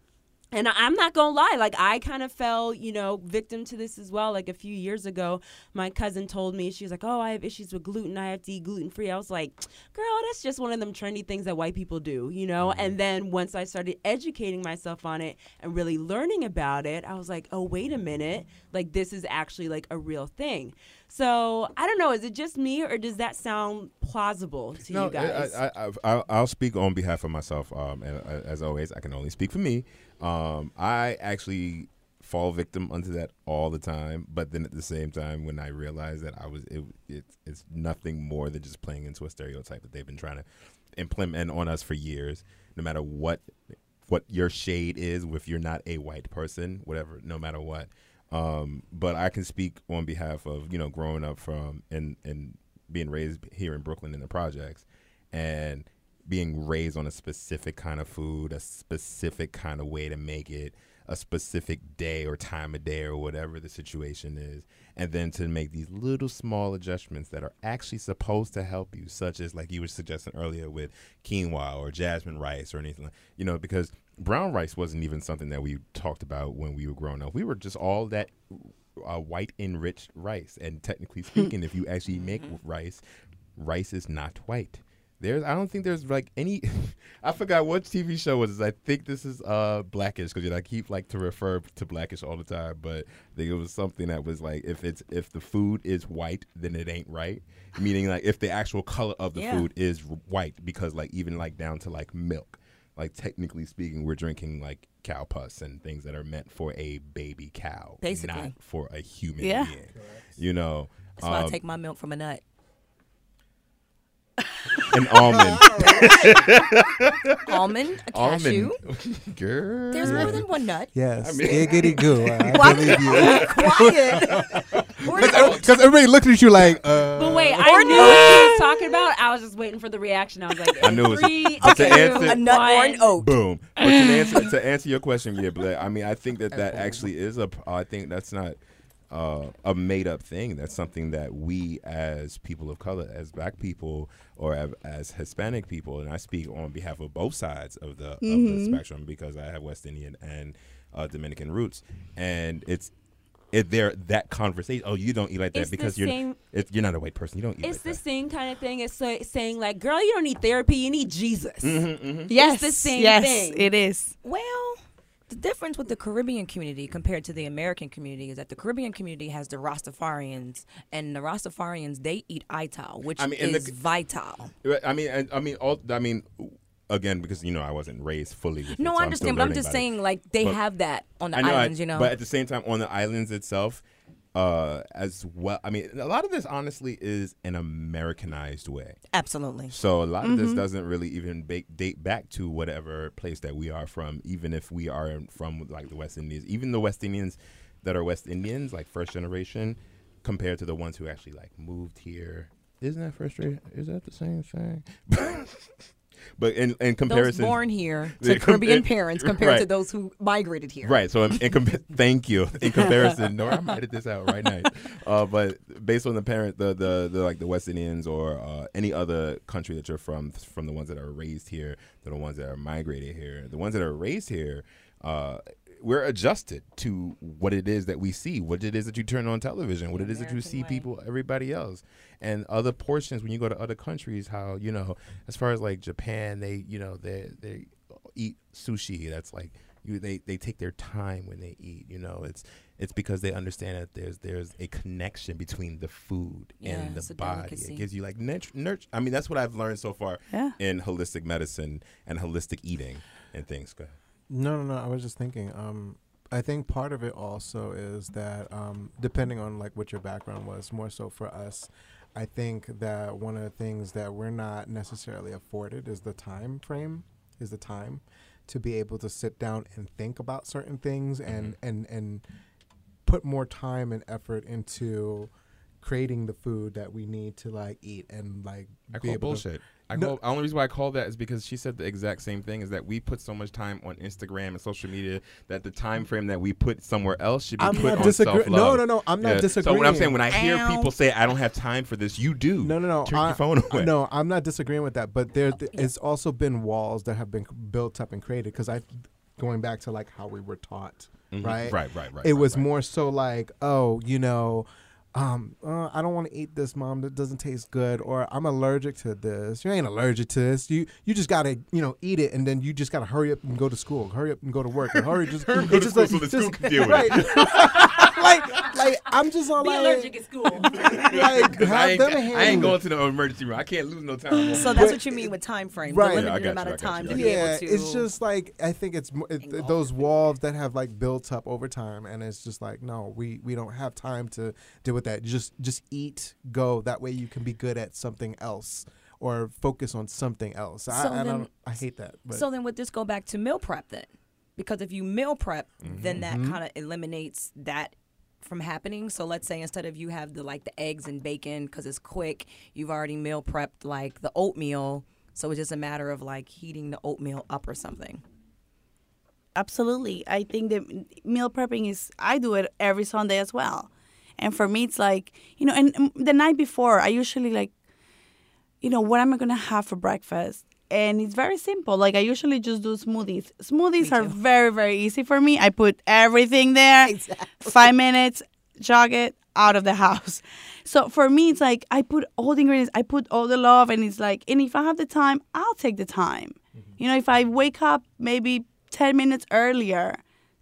and I'm not gonna lie, like I kind of fell, you know, victim to this as well. Like a few years ago, my cousin told me she was like, "Oh, I have issues with gluten. I have to eat gluten free." I was like, "Girl, that's just one of them trendy things that white people do," you know. And then once I started educating myself on it and really learning about it, I was like, "Oh, wait a minute! Like this is actually like a real thing." So I don't know. Is it just me, or does that sound plausible to you guys? I, I, I, I'll- I'll speak on behalf of myself. Um, and uh, as always, I can only speak for me. Um, I actually fall victim unto that all the time. But then at the same time, when I realized that I was, it, it, it's nothing more than just playing into a stereotype that they've been trying to implement on us for years. No matter what, what your shade is, if you're not a white person, whatever, no matter what. Um, but I can speak on behalf of you know growing up from and and being raised here in Brooklyn in the projects, and being raised on a specific kind of food, a specific kind of way to make it, a specific day or time of day or whatever the situation is, and then to make these little small adjustments that are actually supposed to help you, such as like you were suggesting earlier with quinoa or jasmine rice or anything, like, you know, because brown rice wasn't even something that we talked about when we were growing up. We were just all that uh, white enriched rice, and technically [LAUGHS] speaking, if you actually make rice, rice is not white. There's, I don't think there's like any. [LAUGHS] I forgot what TV show was. This. I think this is uh black-ish because you I keep like to refer to black-ish all the time, but I think it was something that was like if it's if the food is white, then it ain't right. Meaning like if the actual color of the Yeah. food is white, because like even like down to like milk, like technically speaking, we're drinking like cow pus and things that are meant for a baby cow, Basically. not for a human Yeah. being. You know, That's why I um, take my milk from a nut. An almond. [LAUGHS] Almond, a cashew. almond. [LAUGHS] Girl. There's more than one nut. Yes, I mean- giggity goo. I What? believe you. Quiet. [LAUGHS] We're- Because everybody looked at you like, uh. But wait, I knew what he was talking about. I was just waiting for the reaction. I was like, I knew it was- three, but to two, answer- a nut or an one. oat. Boom. But to answer, to answer your question, yeah, but I mean, I think that that actually is a. I think that's not uh, a made up thing. That's something that we, as people of color, as Black people, or as, as Hispanic people, and I speak on behalf of both sides of the of the spectrum because I have West Indian and uh, Dominican roots, and it's. It, there that conversation. Oh, you don't eat like that It's because you're same- it, you're not a white person. You don't eat It's like the that. same kind of thing as so, saying like, "Girl, you don't need therapy. You need Jesus." Mm-hmm, Yes, the same yes, thing. it is. Well, the difference with the Caribbean community compared to the American community is that the Caribbean community has the Rastafarians, and the Rastafarians they eat ital, which I mean, and the- is vital. I mean, I, I mean, all, I mean, again, because you know I wasn't raised fully. With No, it, so I I'm understand, but I'm just about it. saying, like they But- have that on the I know, I- islands, you know. But at the same time, on the islands itself, uh, as well. I mean, a lot of this honestly is an Americanized way. Absolutely. So a lot of this doesn't really even ba- date back to whatever place that we are from, even if we are from like the West Indies. Even the West Indians that are West Indians, like first generation, compared to the ones who actually like moved here. Isn't that frustrating? Is that the same thing? [LAUGHS] but in in comparison, Those born here [LAUGHS] to Caribbean it- [LAUGHS] parents compared to those who migrated here. Right. So, in, in com- [LAUGHS] thank you. In comparison, no, I'm edit this out right now. Uh, but based on the parent, the, the the like the West Indians or uh, any other country that you're from, from the ones that are raised here, to the ones that are migrated here, the ones that are raised here. Uh, we're adjusted to what it is that we see, what it is that you turn on television, what it is that you see way. people, everybody else, and other portions when you go to other countries. How you know, as far as like Japan, they you know they they eat sushi. That's like you they they take their time when they eat. You know, it's it's because they understand that there's there's a connection between the food Yeah, and the body. delicacy. It gives you like nurture. nurture I mean, that's what I've learned so far Yeah. in holistic medicine and holistic eating and things. Go ahead. No, no, no. I was just thinking. Um, I think part of it also is that um, depending on like what your background was, more so for us, I think that one of the things that we're not necessarily afforded is the time frame, is the time to be able to sit down and think about certain things and mm-hmm. and and put more time and effort into creating the food that we need to like eat and like I be call able to bullshit. I No. call, the only reason why I call that is because she said the exact same thing. Is that we put so much time on Instagram and social media that the time frame that we put somewhere else should be I'm put not on disagreeing. No, no, no. I'm not Yeah. disagreeing. So what I'm saying when I hear Ow. people say I don't have time for this, you do. No, no, no. Turn I- your phone away. No, I'm not disagreeing with that, but there, th- it's also been walls that have been built up and created because I, going back to like how we were taught, Mhm. right? Right, right, right. It right, was right. more so like, oh, you know, um, uh, I don't want to eat this, mom. That doesn't taste good, or I'm allergic to this. You ain't allergic to this. You you just gotta you know eat it, and then you just gotta hurry up and go to school. Hurry up and go to work. And hurry just [LAUGHS] Hurry up go to just school like- so the just- school can deal with [LAUGHS] right. it. [LAUGHS] like like I'm just all Be like, allergic at school. [LAUGHS] like 'Cause I have ain't, them I ain't going to the emergency room. I can't lose no time. so that's what you mean with time frame. Right. The Yeah, I limited got amount you, of time you, to I be yeah, able to. it's just like I think it's it, those walls that have like built up over time, and it's just like no, we we don't have time to deal with that. Just just eat, go. That way you can be good at something else or focus on something else. So I, I then- don't. I hate that. But So then, would this go back to meal prep then? Because if you meal prep, then that Mhm. kind of eliminates that from happening. So let's say instead of you have the like the eggs and bacon because it's quick, you've already meal prepped like the oatmeal. So it's just a matter of like heating the oatmeal up or something. Absolutely. I think that meal prepping is, I do it every Sunday as well. And for me, it's like, you know, and um, the night before, I usually like, you know, what am I going to have for breakfast? And it's very simple. Like, I usually just do smoothies. Smoothies are very, very easy for me. I put everything there, Exactly. five minutes, jog it, out of the house. [LAUGHS] So for me, it's like I put all the ingredients, I put all the love, and it's like, and if I have the time, I'll take the time. Mm-hmm. You know, if I wake up maybe 10 minutes earlier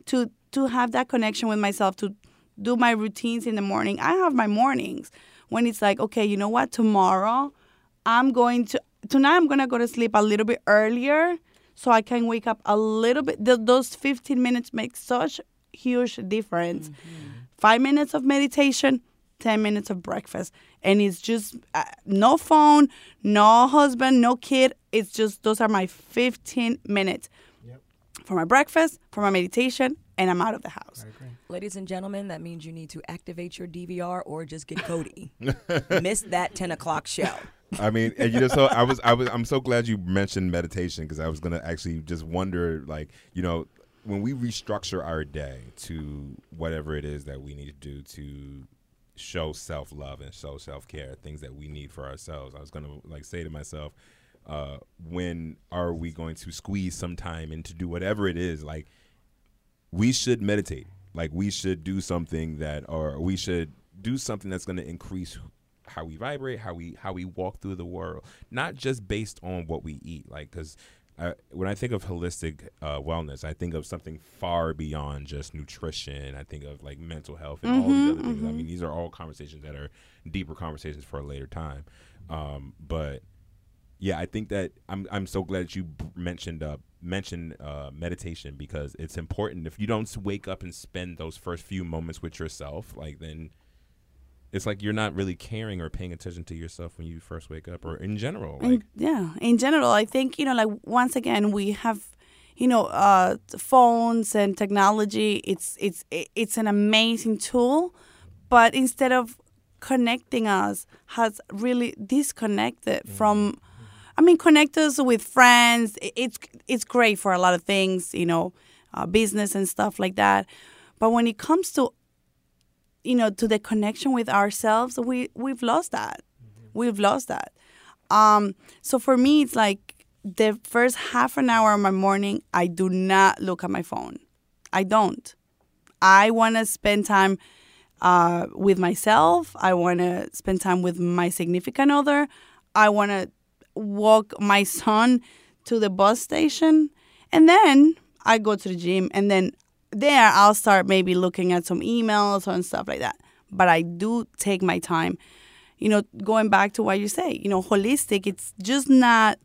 to to have that connection with myself, to do my routines in the morning, I have my mornings when it's like, okay, you know what, tomorrow I'm going to, tonight I'm going to go to sleep a little bit earlier so I can wake up a little bit. Th- those 15 minutes make such huge difference. Five minutes of meditation, 10 minutes of breakfast. And it's just uh, no phone, no husband, no kid. It's just those are my 15 minutes for my breakfast, for my meditation, and I'm out of the house. Ladies and gentlemen, that means you need to activate your DVR or just get Kodi. [LAUGHS] Miss that 10 o'clock show. I mean, and you know, so I was, I was, I'm so glad you mentioned meditation because I was gonna actually just wonder, like, you know, when we restructure our day to whatever it is that we need to do to show self love and show self care, things that we need for ourselves. I was gonna like say to myself, uh, when are we going to squeeze some time in to do whatever it is? Like, we should meditate. Like, we should do something that, or we should do something that's going to increase how we vibrate, how we how we walk through the world, not just based on what we eat. Like, because I, when I think of holistic uh, wellness, I think of something far beyond just nutrition. I think of like mental health and all these other things. I mean, these are all conversations that are deeper conversations for a later time. Um, but yeah, I think that I'm I'm so glad that you mentioned uh mentioned uh meditation because it's important. If you don't wake up and spend those first few moments with yourself, like then it's like you're not really caring or paying attention to yourself when you first wake up or in general. Like In, yeah, in general, I think you know, like once again, we have, you know, uh, phones and technology. It's it's it's an amazing tool, but instead of connecting us, has really disconnected from I mean, connect us with friends. It's it's great for a lot of things, you know, uh, business and stuff like that. But when it comes to, you know, to the connection with ourselves, we we've lost that. We've lost that. Um, so for me, it's like the first half an hour of my morning, I do not look at my phone. I don't. I want to spend time uh, with myself. I want to spend time with my significant other. I want to walk my son to the bus station. And then I go to the gym. And then there I'll start maybe looking at some emails and stuff like that. But I do take my time. You know, going back to what you say, you know, holistic, it's just not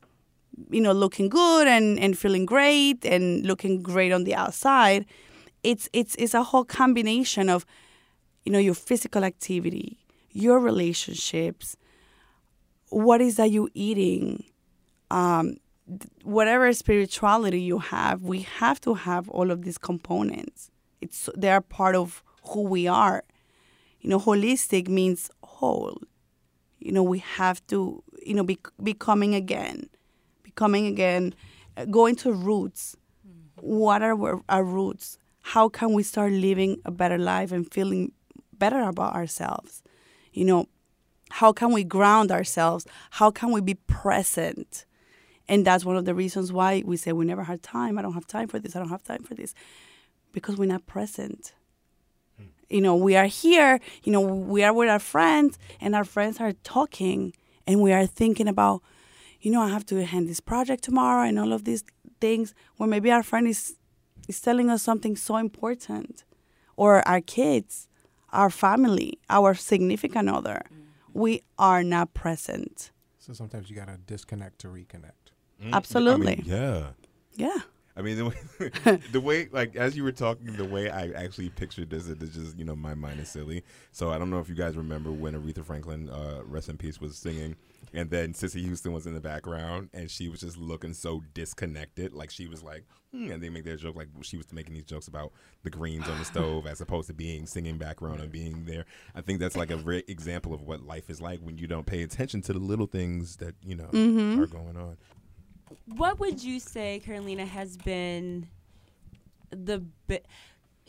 you know looking good and and feeling great and looking great on the outside it's it's it's a whole combination of you know your physical activity your relationships what is that you eating? Um whatever spirituality you have we have to have all of these components. It's they are part of who we are. You know holistic means whole. You know we have to you know be, becoming again becoming again uh, going to roots. What are our, our roots? How can we start living a better life and feeling better about ourselves? You know how can we ground ourselves? How can we be present? And that's one of the reasons why we say we never had time. I don't have time for this. I don't have time for this. Because we're not present. Hmm. You know we are here. You know we are with our friends and our friends are talking and we are thinking about you know i have to hand this project tomorrow and all of these things where maybe our friend is is telling us something so important. Or our kids our family our significant other hmm. We are not present So sometimes you gotta disconnect to reconnect. Mm, Absolutely. I mean, yeah. yeah I mean, the way, [LAUGHS] the way, like, as you were talking, the way I actually pictured this, it is just, you know, my mind is silly. So I don't know if you guys remember when Aretha Franklin, uh, rest in peace, was singing, and then Cissy Houston was in the background, and she was just looking so disconnected. Like, she was like, hmm, and they make their joke, like, she was making these jokes about the greens on the [LAUGHS] stove as opposed to being singing background and being there. I think that's like a great example of what life is like when you don't pay attention to the little things that, you know, Mm-hmm. are going on. What would you say, Carolina, has been the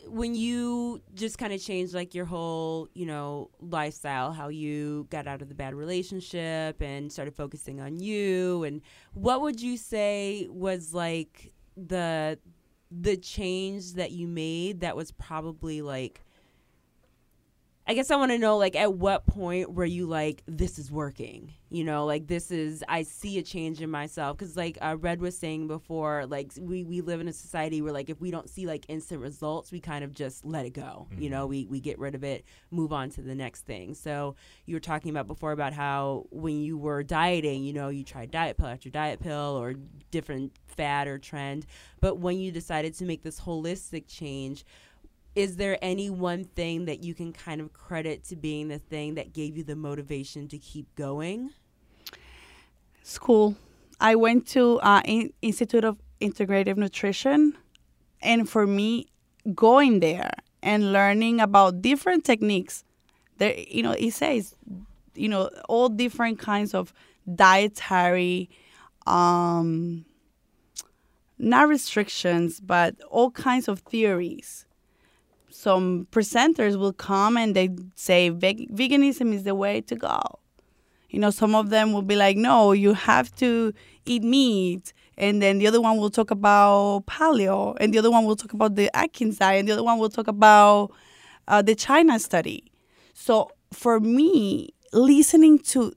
when you just kind of changed like your whole, you know, lifestyle, how you got out of the bad relationship and started focusing on you and what would you say was like the the change that you made that was probably like I guess I want to know like at what point were you like this is working? You know, like this is I see a change in myself cuz like uh, Red was saying before like we we live in a society where like if we don't see like instant results, we kind of just let it go. You know, we we get rid of it, move on to the next thing. So, you were talking about before about how when you were dieting, you know, you tried diet pill after diet pill or different fad or trend, but when you decided to make this holistic change, is there any one thing that you can kind of credit to being the thing that gave you the motivation to keep going? school. I went to uh, in- Institute of Integrative Nutrition, and for me, going there and learning about different techniques, there, you know, it says, you know, all different kinds of dietary, um, not restrictions, but all kinds of theories. Some presenters will come and they say veganism is the way to go. You know some of them will be like no you have to eat meat. And then the other one will talk about paleo and the other one will talk about the atkins diet and the other one will talk about uh, the china study. So for me listening to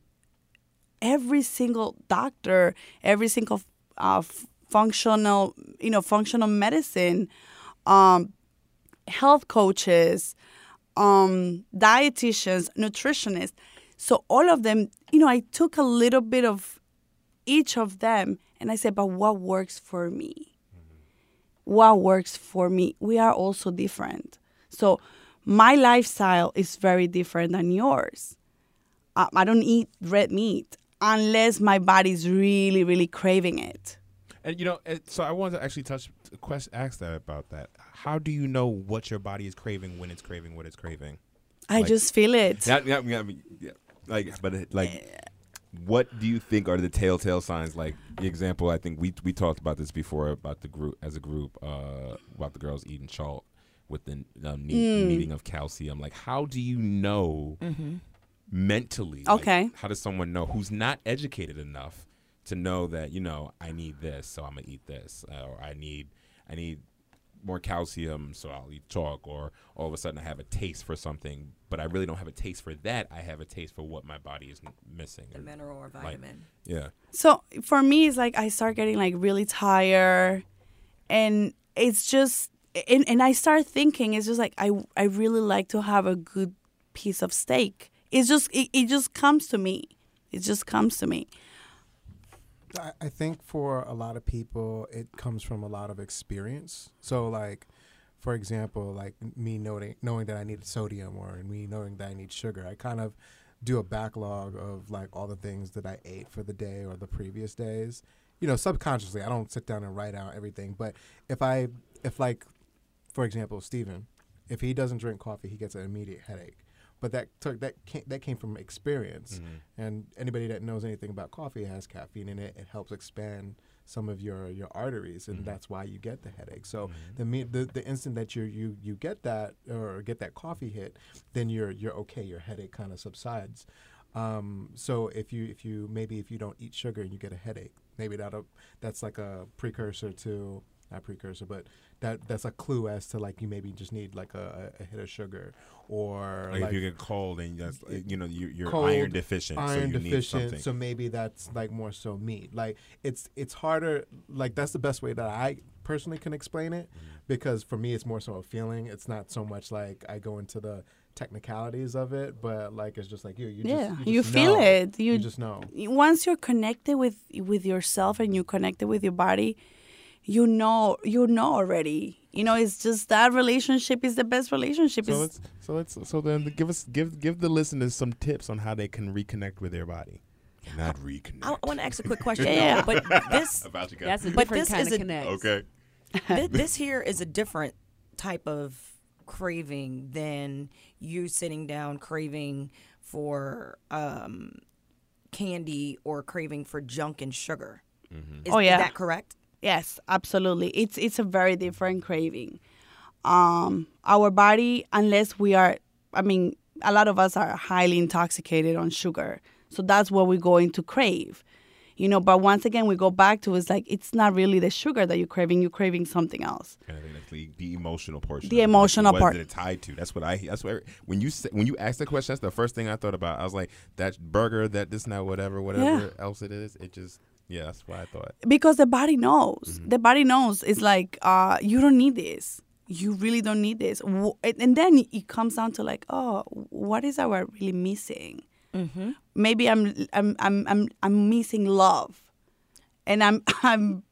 every single doctor every single uh, functional you know functional medicine um, health coaches um, dietitians nutritionists so all of them, you know, I took a little bit of each of them and I said, but what works for me? What works for me? We are also different. So my lifestyle is very different than yours. Uh, I don't eat red meat unless my body's really, really craving it. And you know, so I wanted to actually touch quest ask that about that. How do you know what your body is craving when it's craving what it's craving? I Like- just feel it. Yeah, yeah, yeah, yeah. Like, but like, what do you think are the telltale signs? Like the example, I think we we talked about this before about the group as a group uh, about the girls eating chalk with the um, need, Mm. needing of calcium. Like, how do you know Mm-hmm. mentally? like, Okay. how does someone know who's not educated enough to know that you know I need this, so I'm gonna eat this, uh, or I need I need more calcium, so I'll eat chalk, or all of a sudden I have a taste for something, but I really don't have a taste for that. I have a taste for what my body is missing. The or- mineral or vitamin. yeah. So for me, it's like I start getting like really tired, and it's just and, and I start thinking it's just like I I really like to have a good piece of steak. It's just it, it just comes to me. It just comes to me. I, think for a lot of people, it comes from a lot of experience. So, like, for example, like me knowing knowing that I need sodium or me knowing that I need sugar, I kind of do a backlog of like all the things that I ate for the day or the previous days. You know, subconsciously, I don't sit down and write out everything. But if I, if like, for example, Steven, if he doesn't drink coffee, he gets an immediate headache. But that took that came, that came from experience. Mm-hmm. And anybody that knows anything about coffee has caffeine in it. It helps expand some of your, your arteries, and mm-hmm. that's why you get the headache. So mm-hmm. the, the the instant that you you you get that or get that coffee hit, then you're you're okay. Your headache kind of subsides. Um, so if you if you maybe if you don't eat sugar and you get a headache, maybe that that's like a precursor to not precursor, but that that's a clue as to like you maybe just need like a, a hit of sugar or Like, like if you get cold and that's you know you, you're Cold, iron deficient, so iron you need deficient something. so maybe that's like more so meat like it's it's harder like that's the best way that i personally can explain it Mm-hmm. because for me it's more so a feeling it's not so much like i go into the technicalities of it but like it's just like you you yeah, just, you, you, just feel it. you, You, just know once you're connected with with yourself and you're connected with your body, you know you know already. You know, it's just that relationship is the best relationship. so It's- let's so let's so then give us give give the listeners some tips on how they can reconnect with their body. Not reconnect. I, want to ask a quick [LAUGHS] question. Yeah. But this [LAUGHS] about you guys. That's a But different this kind is of a- connect. okay. this, [LAUGHS] this here is a different type of craving than you sitting down craving for um, candy or craving for junk and sugar. Is, Oh, yeah. is that correct? Yes, absolutely. It's it's a very different craving. Um, our body, unless we are, I mean, a lot of us are highly intoxicated on sugar, so that's what we're going to crave. You know, but once again, we go back to it's like it's not really the sugar that you're craving; you're craving something else. And I think that's the, the emotional portion. The of it. Like, emotional part. is it tied to? That's what I. That's what when you say, when you asked the question, that's the first thing I thought about. I was like, that burger, that this, now, whatever, whatever else it is. It just, yeah, that's what I thought. because the body knows. The body knows. It's like uh, you don't need this. You really don't need this. And and then it comes down to like oh what is our really missing? Maybe I'm, I'm i'm i'm i'm missing love. And i'm [LAUGHS] i'm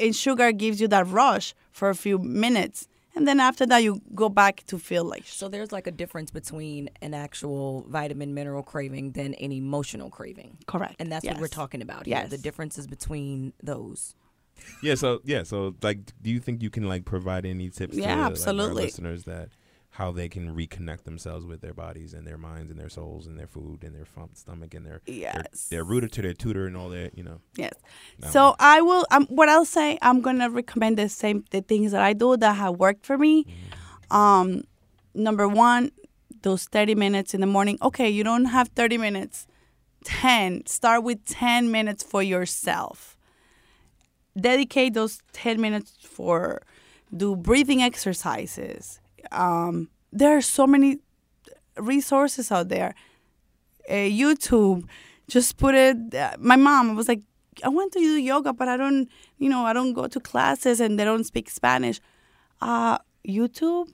and sugar gives you that rush for a few minutes and then after that you go back to feel like So there's like a difference between an actual vitamin mineral craving than an emotional craving. correct And that's what we're talking about here. Yes. The differences between those. Yeah. So yeah. So like, do you think you can like provide any tips? Yeah, to, like, our absolutely. listeners that how they can reconnect themselves with their bodies and their minds and their souls and their food and their stomach and their Yes. they're, they're rooted to their tutor and all that. You know. Yes. So I will. Um, what I'll say, I'm gonna recommend the same the things that I do that have worked for me. Um, number one, those 30 minutes in the morning. Okay, you don't have 30 minutes. 10. Start with 10 minutes for yourself. Dedicate those 10 minutes for do breathing exercises. Um, there are so many resources out there uh, YouTube. Just put it. Uh, my mom was like, I want to do yoga, but I don't, you know, I don't go to classes and they don't speak Spanish. Uh, YouTube,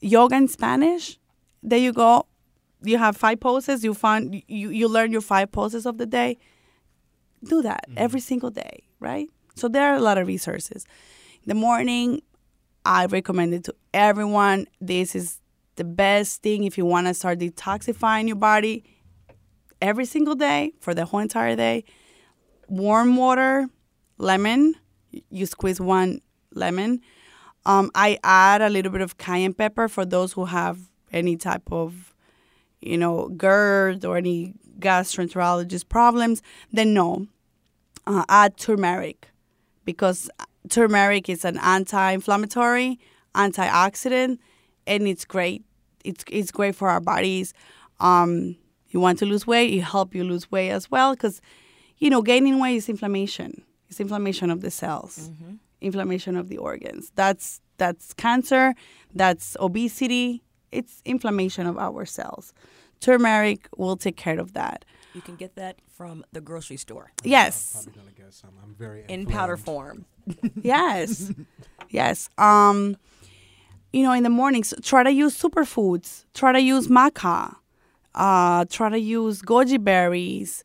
yoga in Spanish. There you go. You have five poses. You find you you learn your five poses of the day. Do that every single day, right? So there are a lot of resources. In the morning, I recommend it to everyone. This is the best thing if you want to start detoxifying your body every single day for the whole entire day. Warm water, lemon. You squeeze one lemon. Um, I add a little bit of cayenne pepper for those who have any type of, you know, GERD or any gastroenterologist problems, then no. Uh, add turmeric because turmeric is an anti-inflammatory, antioxidant, and it's great. It's it's great for our bodies. Um, you want to lose weight, it help you lose weight as well because, you know, gaining weight is inflammation. It's inflammation of the cells, inflammation of the organs. That's that's cancer. That's obesity. It's inflammation of our cells. Turmeric will take care of that. You can get that from the grocery store. Yes. Probably gonna get some. I'm very in powder form. [LAUGHS] yes. Yes. Um you know in the mornings try to use superfoods. Try to use maca. Uh try to use goji berries.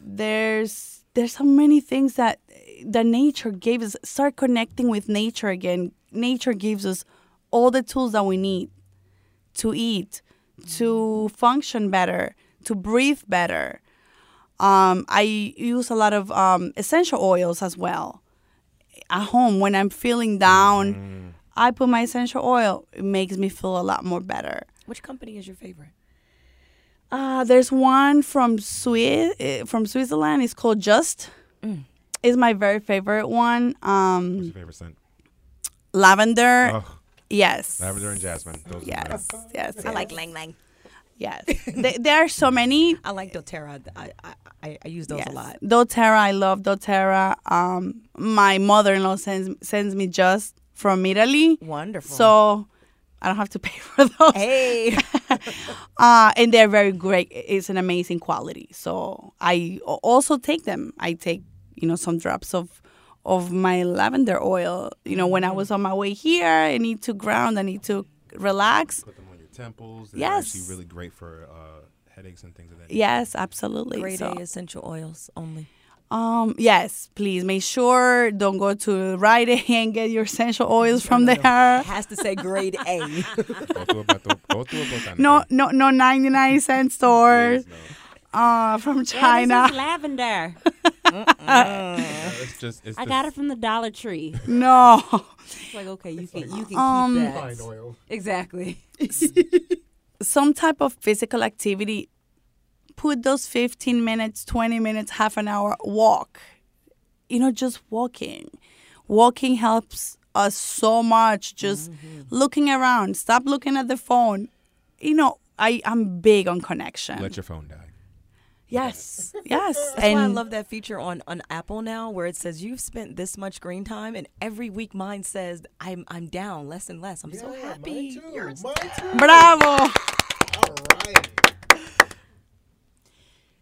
There's there's so many things that that nature gave us. Start connecting with nature again. Nature gives us all the tools that we need to eat to function better to breathe better um, I use a lot of um, essential oils as well at home when I'm feeling down. I put my essential oil. It makes me feel a lot more better. Which company is your favorite? Uh, there's one from Swiss, from Switzerland. It's called Just. It's my very favorite one. What's Um, your favorite scent? lavender. Oh, Yes. lavender and jasmine. Those are Yes. Yes. I like. Ylang ylang. Yes. Th- there are so many. I like doTERRA. I, I, I, I use those Yes. a lot. doTERRA, I love doTERRA. Um, my mother-in-law sends sends me just from Italy, Wonderful. so I don't have to pay [LAUGHS] for those. hey, [LAUGHS] uh, and they're very great. It's an amazing quality. So I also take them. I take you know some drops of of my lavender oil. You know, when I was on my way here, I need to ground. I need to relax. Put them on your temples. They're Yes. actually really great for uh, headaches and things like that. Yes, absolutely. grade So, A essential oils only. um, yes, please make sure don't go to Rite Aid and get your essential oils from there. It has to say grade A. Go to a, botan- go to a botanica. No, no, no, ninety nine cent stores. Please, no. Uh, from Yeah, China. this is lavender. [LAUGHS] It's just. It's I the- got it from the Dollar Tree. no. It's like okay, you can you can Um, keep that. Fine oil. Exactly. [LAUGHS] some type of physical activity put those 15 minutes 20 minutes half an hour walk you know just walking walking helps us so much just looking around stop looking at the phone you know i i'm big on connection Let your phone die. Yes yes [LAUGHS] That's and why I love that feature on, on Apple now, where it says you've spent this much screen time, and every week mine says I'm I'm down less and less. I'm so happy. Mine too. Yours- Mine too. bravo All right.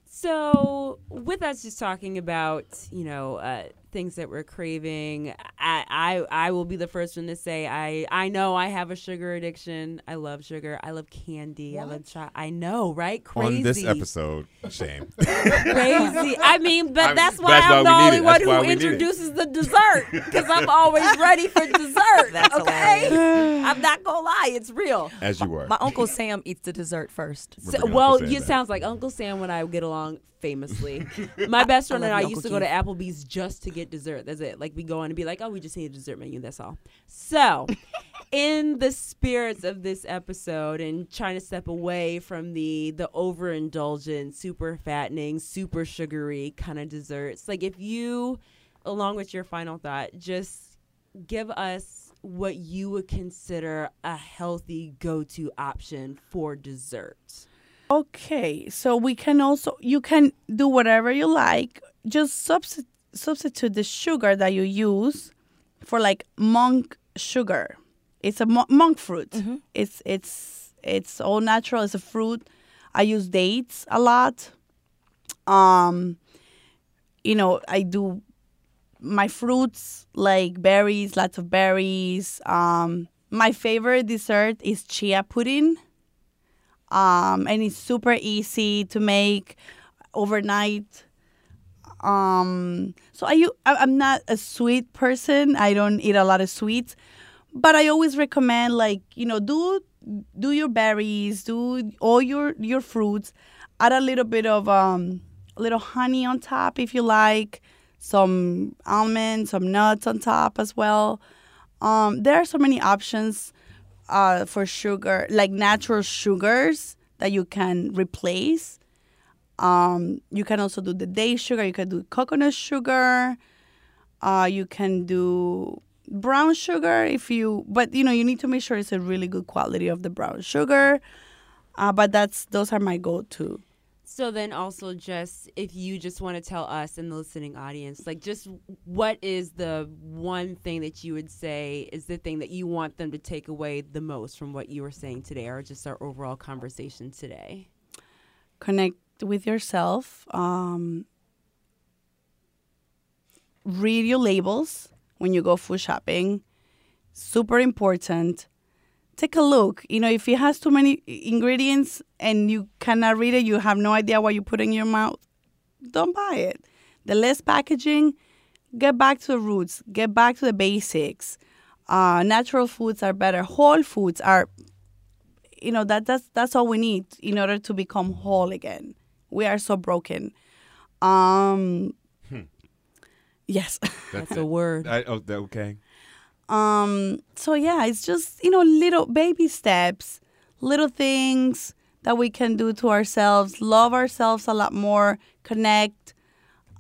So, with us just talking about, you know, uh, things that we're craving, I, I I will be the first one to say I I know I have a sugar addiction. I love sugar. I love candy. I love chocolate. I know, right? Crazy. On this episode, shame. [LAUGHS] Crazy. I mean, but I'm- that's why that's I'm we the only one who we it. introduces the dessert because I'm always [LAUGHS] ready for dessert. That's okay, hilarious. I'm not gonna lie, it's real. As you were. My uncle Sam eats the dessert first. So, well, it sounds like Uncle Sam and I get along famously. [LAUGHS] My best friend and I used to go to Applebee's just to get dessert. That's it. Like we go in and be like, "Oh, we just need a dessert menu." That's all. So, [LAUGHS] in the spirits of this episode and trying to step away from the the overindulgent, super fattening, super sugary kind of desserts, like if you, along with your final thought, just give us what you would consider a healthy go-to option for dessert. Okay, so we can also you can do whatever you like. Just substi- substitute the sugar that you use for like monk sugar. It's a mo- monk fruit. It's it's it's all natural. It's a fruit. I use dates a lot. Um, you know, I do my fruits like berries, lots of berries. Um, my favorite dessert is chia pudding um, and it's super easy to make overnight. Um, so I'm not a sweet person. I don't eat a lot of sweets, but I always recommend like you know do do your berries, do all your your fruits, add a little bit of um, a little honey on top if you like, some almonds, some nuts on top as well. Um, there are so many options uh, for sugar, like natural sugars that you can replace. Um, you can also do the date sugar. You can do coconut sugar. Uh, you can do brown sugar if you, but you know you need to make sure it's a really good quality of the brown sugar. Uh, but that's those are my go-to. So then also just if you just want to tell us and the listening audience, like just what is the one thing that you would say is the thing that you want them to take away the most from what you were saying today or just our overall conversation today? connect with yourself. Um, read your labels when you go food shopping. Super important. Take a look. You know, if it has too many ingredients and you cannot read it, you have no idea what you put in your mouth, don't buy it. The less packaging, get back to the roots, get back to the basics. Uh, natural foods are better. Whole foods are, you know, that that's that's all we need in order to become whole again. We are so broken. Um, yes. That's a word. I, oh, that- okay. Um, so yeah, it's just, you know, little baby steps, little things that we can do to ourselves, love ourselves a lot more, connect.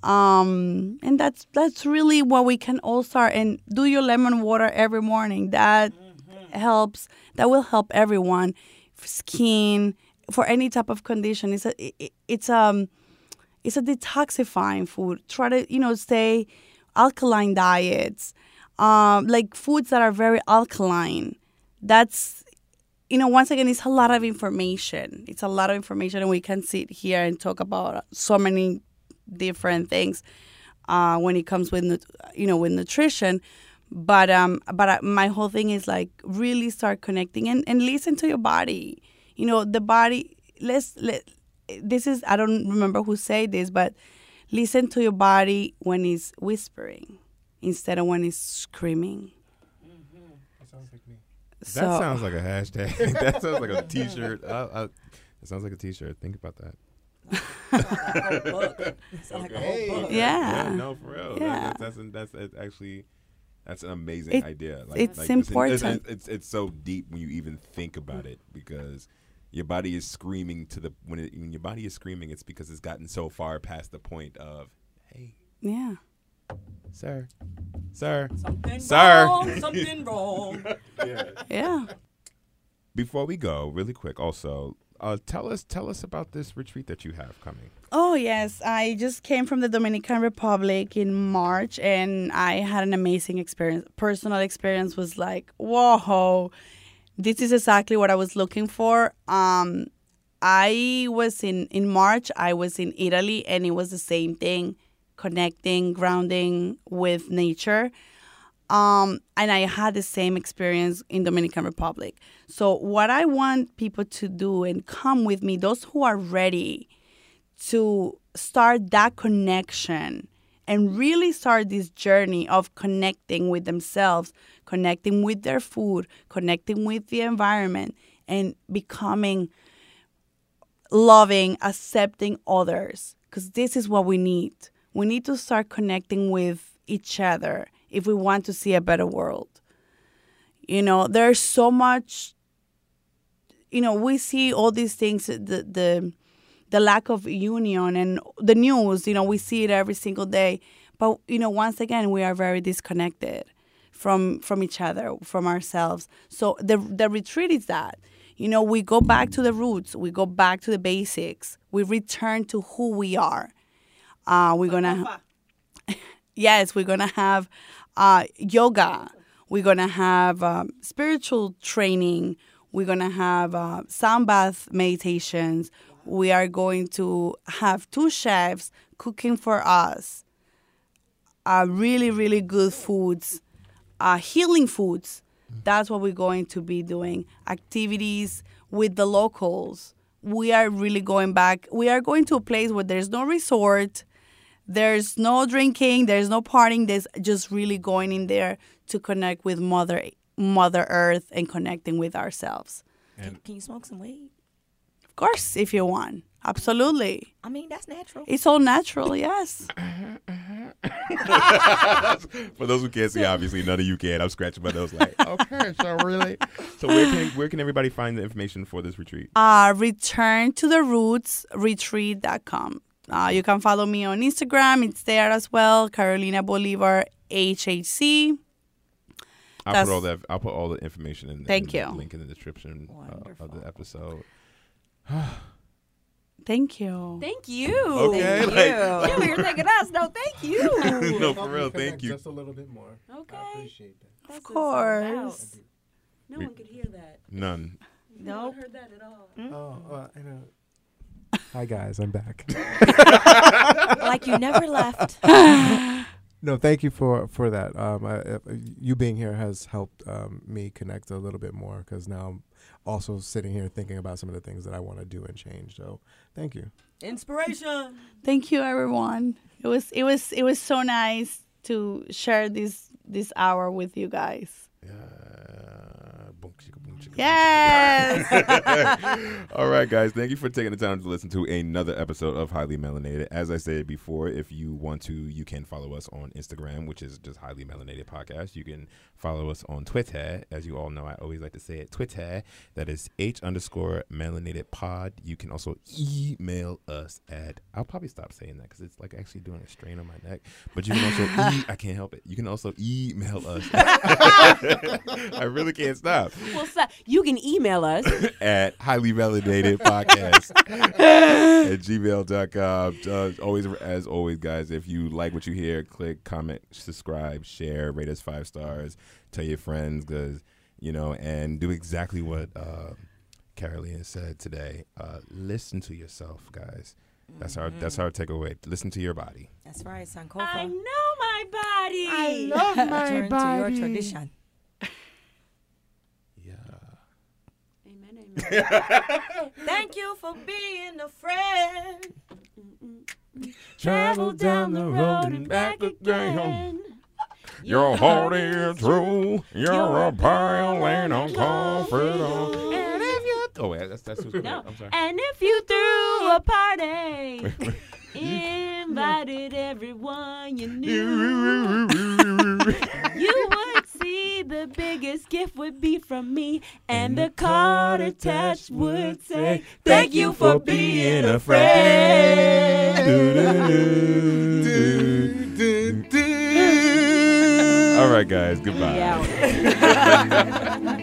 Um, and that's that's really what we can all start and do your lemon water every morning. That helps. That will help everyone. For skin, for any type of condition. It's a it, it's um it's a detoxifying food. Try to, you know, stay alkaline diets um, like foods that are very alkaline. That's, you know, once again, it's a lot of information. It's a lot of information, and we can sit here and talk about so many different things uh, when it comes with, you know, with nutrition. But um, but uh, my whole thing is like really start connecting and, and listen to your body. You know, the body. Let's let. This is I don't remember who said this, but listen to your body when it's whispering instead of when it's screaming. So, That sounds like a hashtag. [LAUGHS] [LAUGHS] that sounds like a T-shirt. Uh, uh, that sounds like a T-shirt. Think about that. yeah. Yeah, no, for real. That- Yeah. that's, that's that's that's actually that's an amazing It- idea. it's It's, important. it's, it's so deep when you even think about it because your body is screaming to the when it, when your body is screaming, it's because it's gotten so far past the point of, hey, Yeah. Sir, sir, Something Sir. wrong, something [LAUGHS] wrong. Yeah. Before we go, really quick, also. Uh, tell us, tell us about this retreat that you have coming. Oh, yes. I just came from the Dominican Republic in March and I had an amazing experience. Personal experience was like, whoa, this is exactly what I was looking for. Um, I was in, in March, I was in Italy and it was the same thing connecting, grounding with nature. Um, and I had the same experience in Dominican Republic. So what I want people to do and come with me, those who are ready to start that connection and really start this journey of connecting with themselves, connecting with their food, connecting with the environment, and becoming loving, accepting others. Because this is what we need. We need to start connecting with each other if we want to see a better world. You know, there's so much. You know, we see all these things. The the the lack of union and the news. You know, we see it every single day. But you know, once again, we are very disconnected from from each other, from ourselves. So the the retreat is that. You know, we go back to the roots. We go back to the basics. We return to who we are. Uh, we're gonna [LAUGHS] yes, we're gonna have uh, yoga. We're gonna have um, spiritual training. We're gonna have uh, sound bath meditations. We are going to have two chefs cooking for us. Uh, really, really good foods, uh, healing foods. That's what we're going to be doing. Activities with the locals. We are really going back. We are going to a place where there's no resort, there's no drinking, there's no partying. There's just really going in there to connect with Mother Mother Earth and connecting with ourselves. Can, can you smoke some weed? Of course, if you want. Absolutely. I mean, that's natural. It's all natural, [LAUGHS] yes. [LAUGHS] For those who can't see, [LAUGHS] obviously none of you can. I'm scratching my nose like, okay, so really. So where can where can everybody find the information for this retreat? Uh, return to the roots retreat.com. Uh, you can follow me on Instagram. It's there as well. Carolina Bolivar HHC. I'll That's- put all that. I'll put all the information in. Thank in the you. link in the description uh, of the episode. Thank you. Thank you. Okay, Thank like- you. [LAUGHS] You were thinking us. No, thank you. [LAUGHS] no, for real. Thank you. Just a little bit more. Okay. appreciate that. That's Of what it's all about. course. No one could hear that. None. No Nope. one heard that at all. Oh, uh, I know. [LAUGHS] Hi guys, I'm back. [LAUGHS] like you never left. [LAUGHS] no, thank you for for that. Um, I, uh, you being here has helped um, me connect a little bit more because now I'm also sitting here thinking about some of the things that I want to do and change. So, thank you. Inspiration. Thank you, everyone. It was it was it was so nice to share this this hour with you guys. Yeah. Boom, chicka, boom, chicka. Yes. [LAUGHS] All right, guys. Thank you for taking the time to listen to another episode of Highly Melanated. As I said before, if you want to, you can follow us on Instagram, which is just Highly Melanated Podcast. You can follow us on Twitter. As you all know, I always like to say it Twitter. That is H underscore Melanated Pod. You can also email us at, I'll probably stop saying that because it's like actually doing a strain on my neck. But you can also, [LAUGHS] e- I can't help it. You can also email us. [LAUGHS] I really can't stop [LAUGHS] Well, so you can email us. [LAUGHS] at highly validated [LAUGHS] podcast at gmail.com. Uh, always, as always, guys, if you like what you hear, click, comment, subscribe, share, rate us five stars, tell your friends, because, you know, and do exactly what uh, Carolina said today. Uh, listen to yourself, guys. That's our that's our takeaway. Listen to your body. That's right, Sankofa. I know my body. I love Return to your tradition. [LAUGHS] Thank you for being a friend. Travel down the road and back again. Your heart is true. You're a pale and I'm confident. And if you Oh, wait, that's that's who's No. I'm sorry. and if you threw a party, [LAUGHS] invited everyone you knew, [LAUGHS] you would see the biggest gift would be from me, and the card attached would say, "Thank you for being a friend." All right, guys. Goodbye. Yeah. [LAUGHS]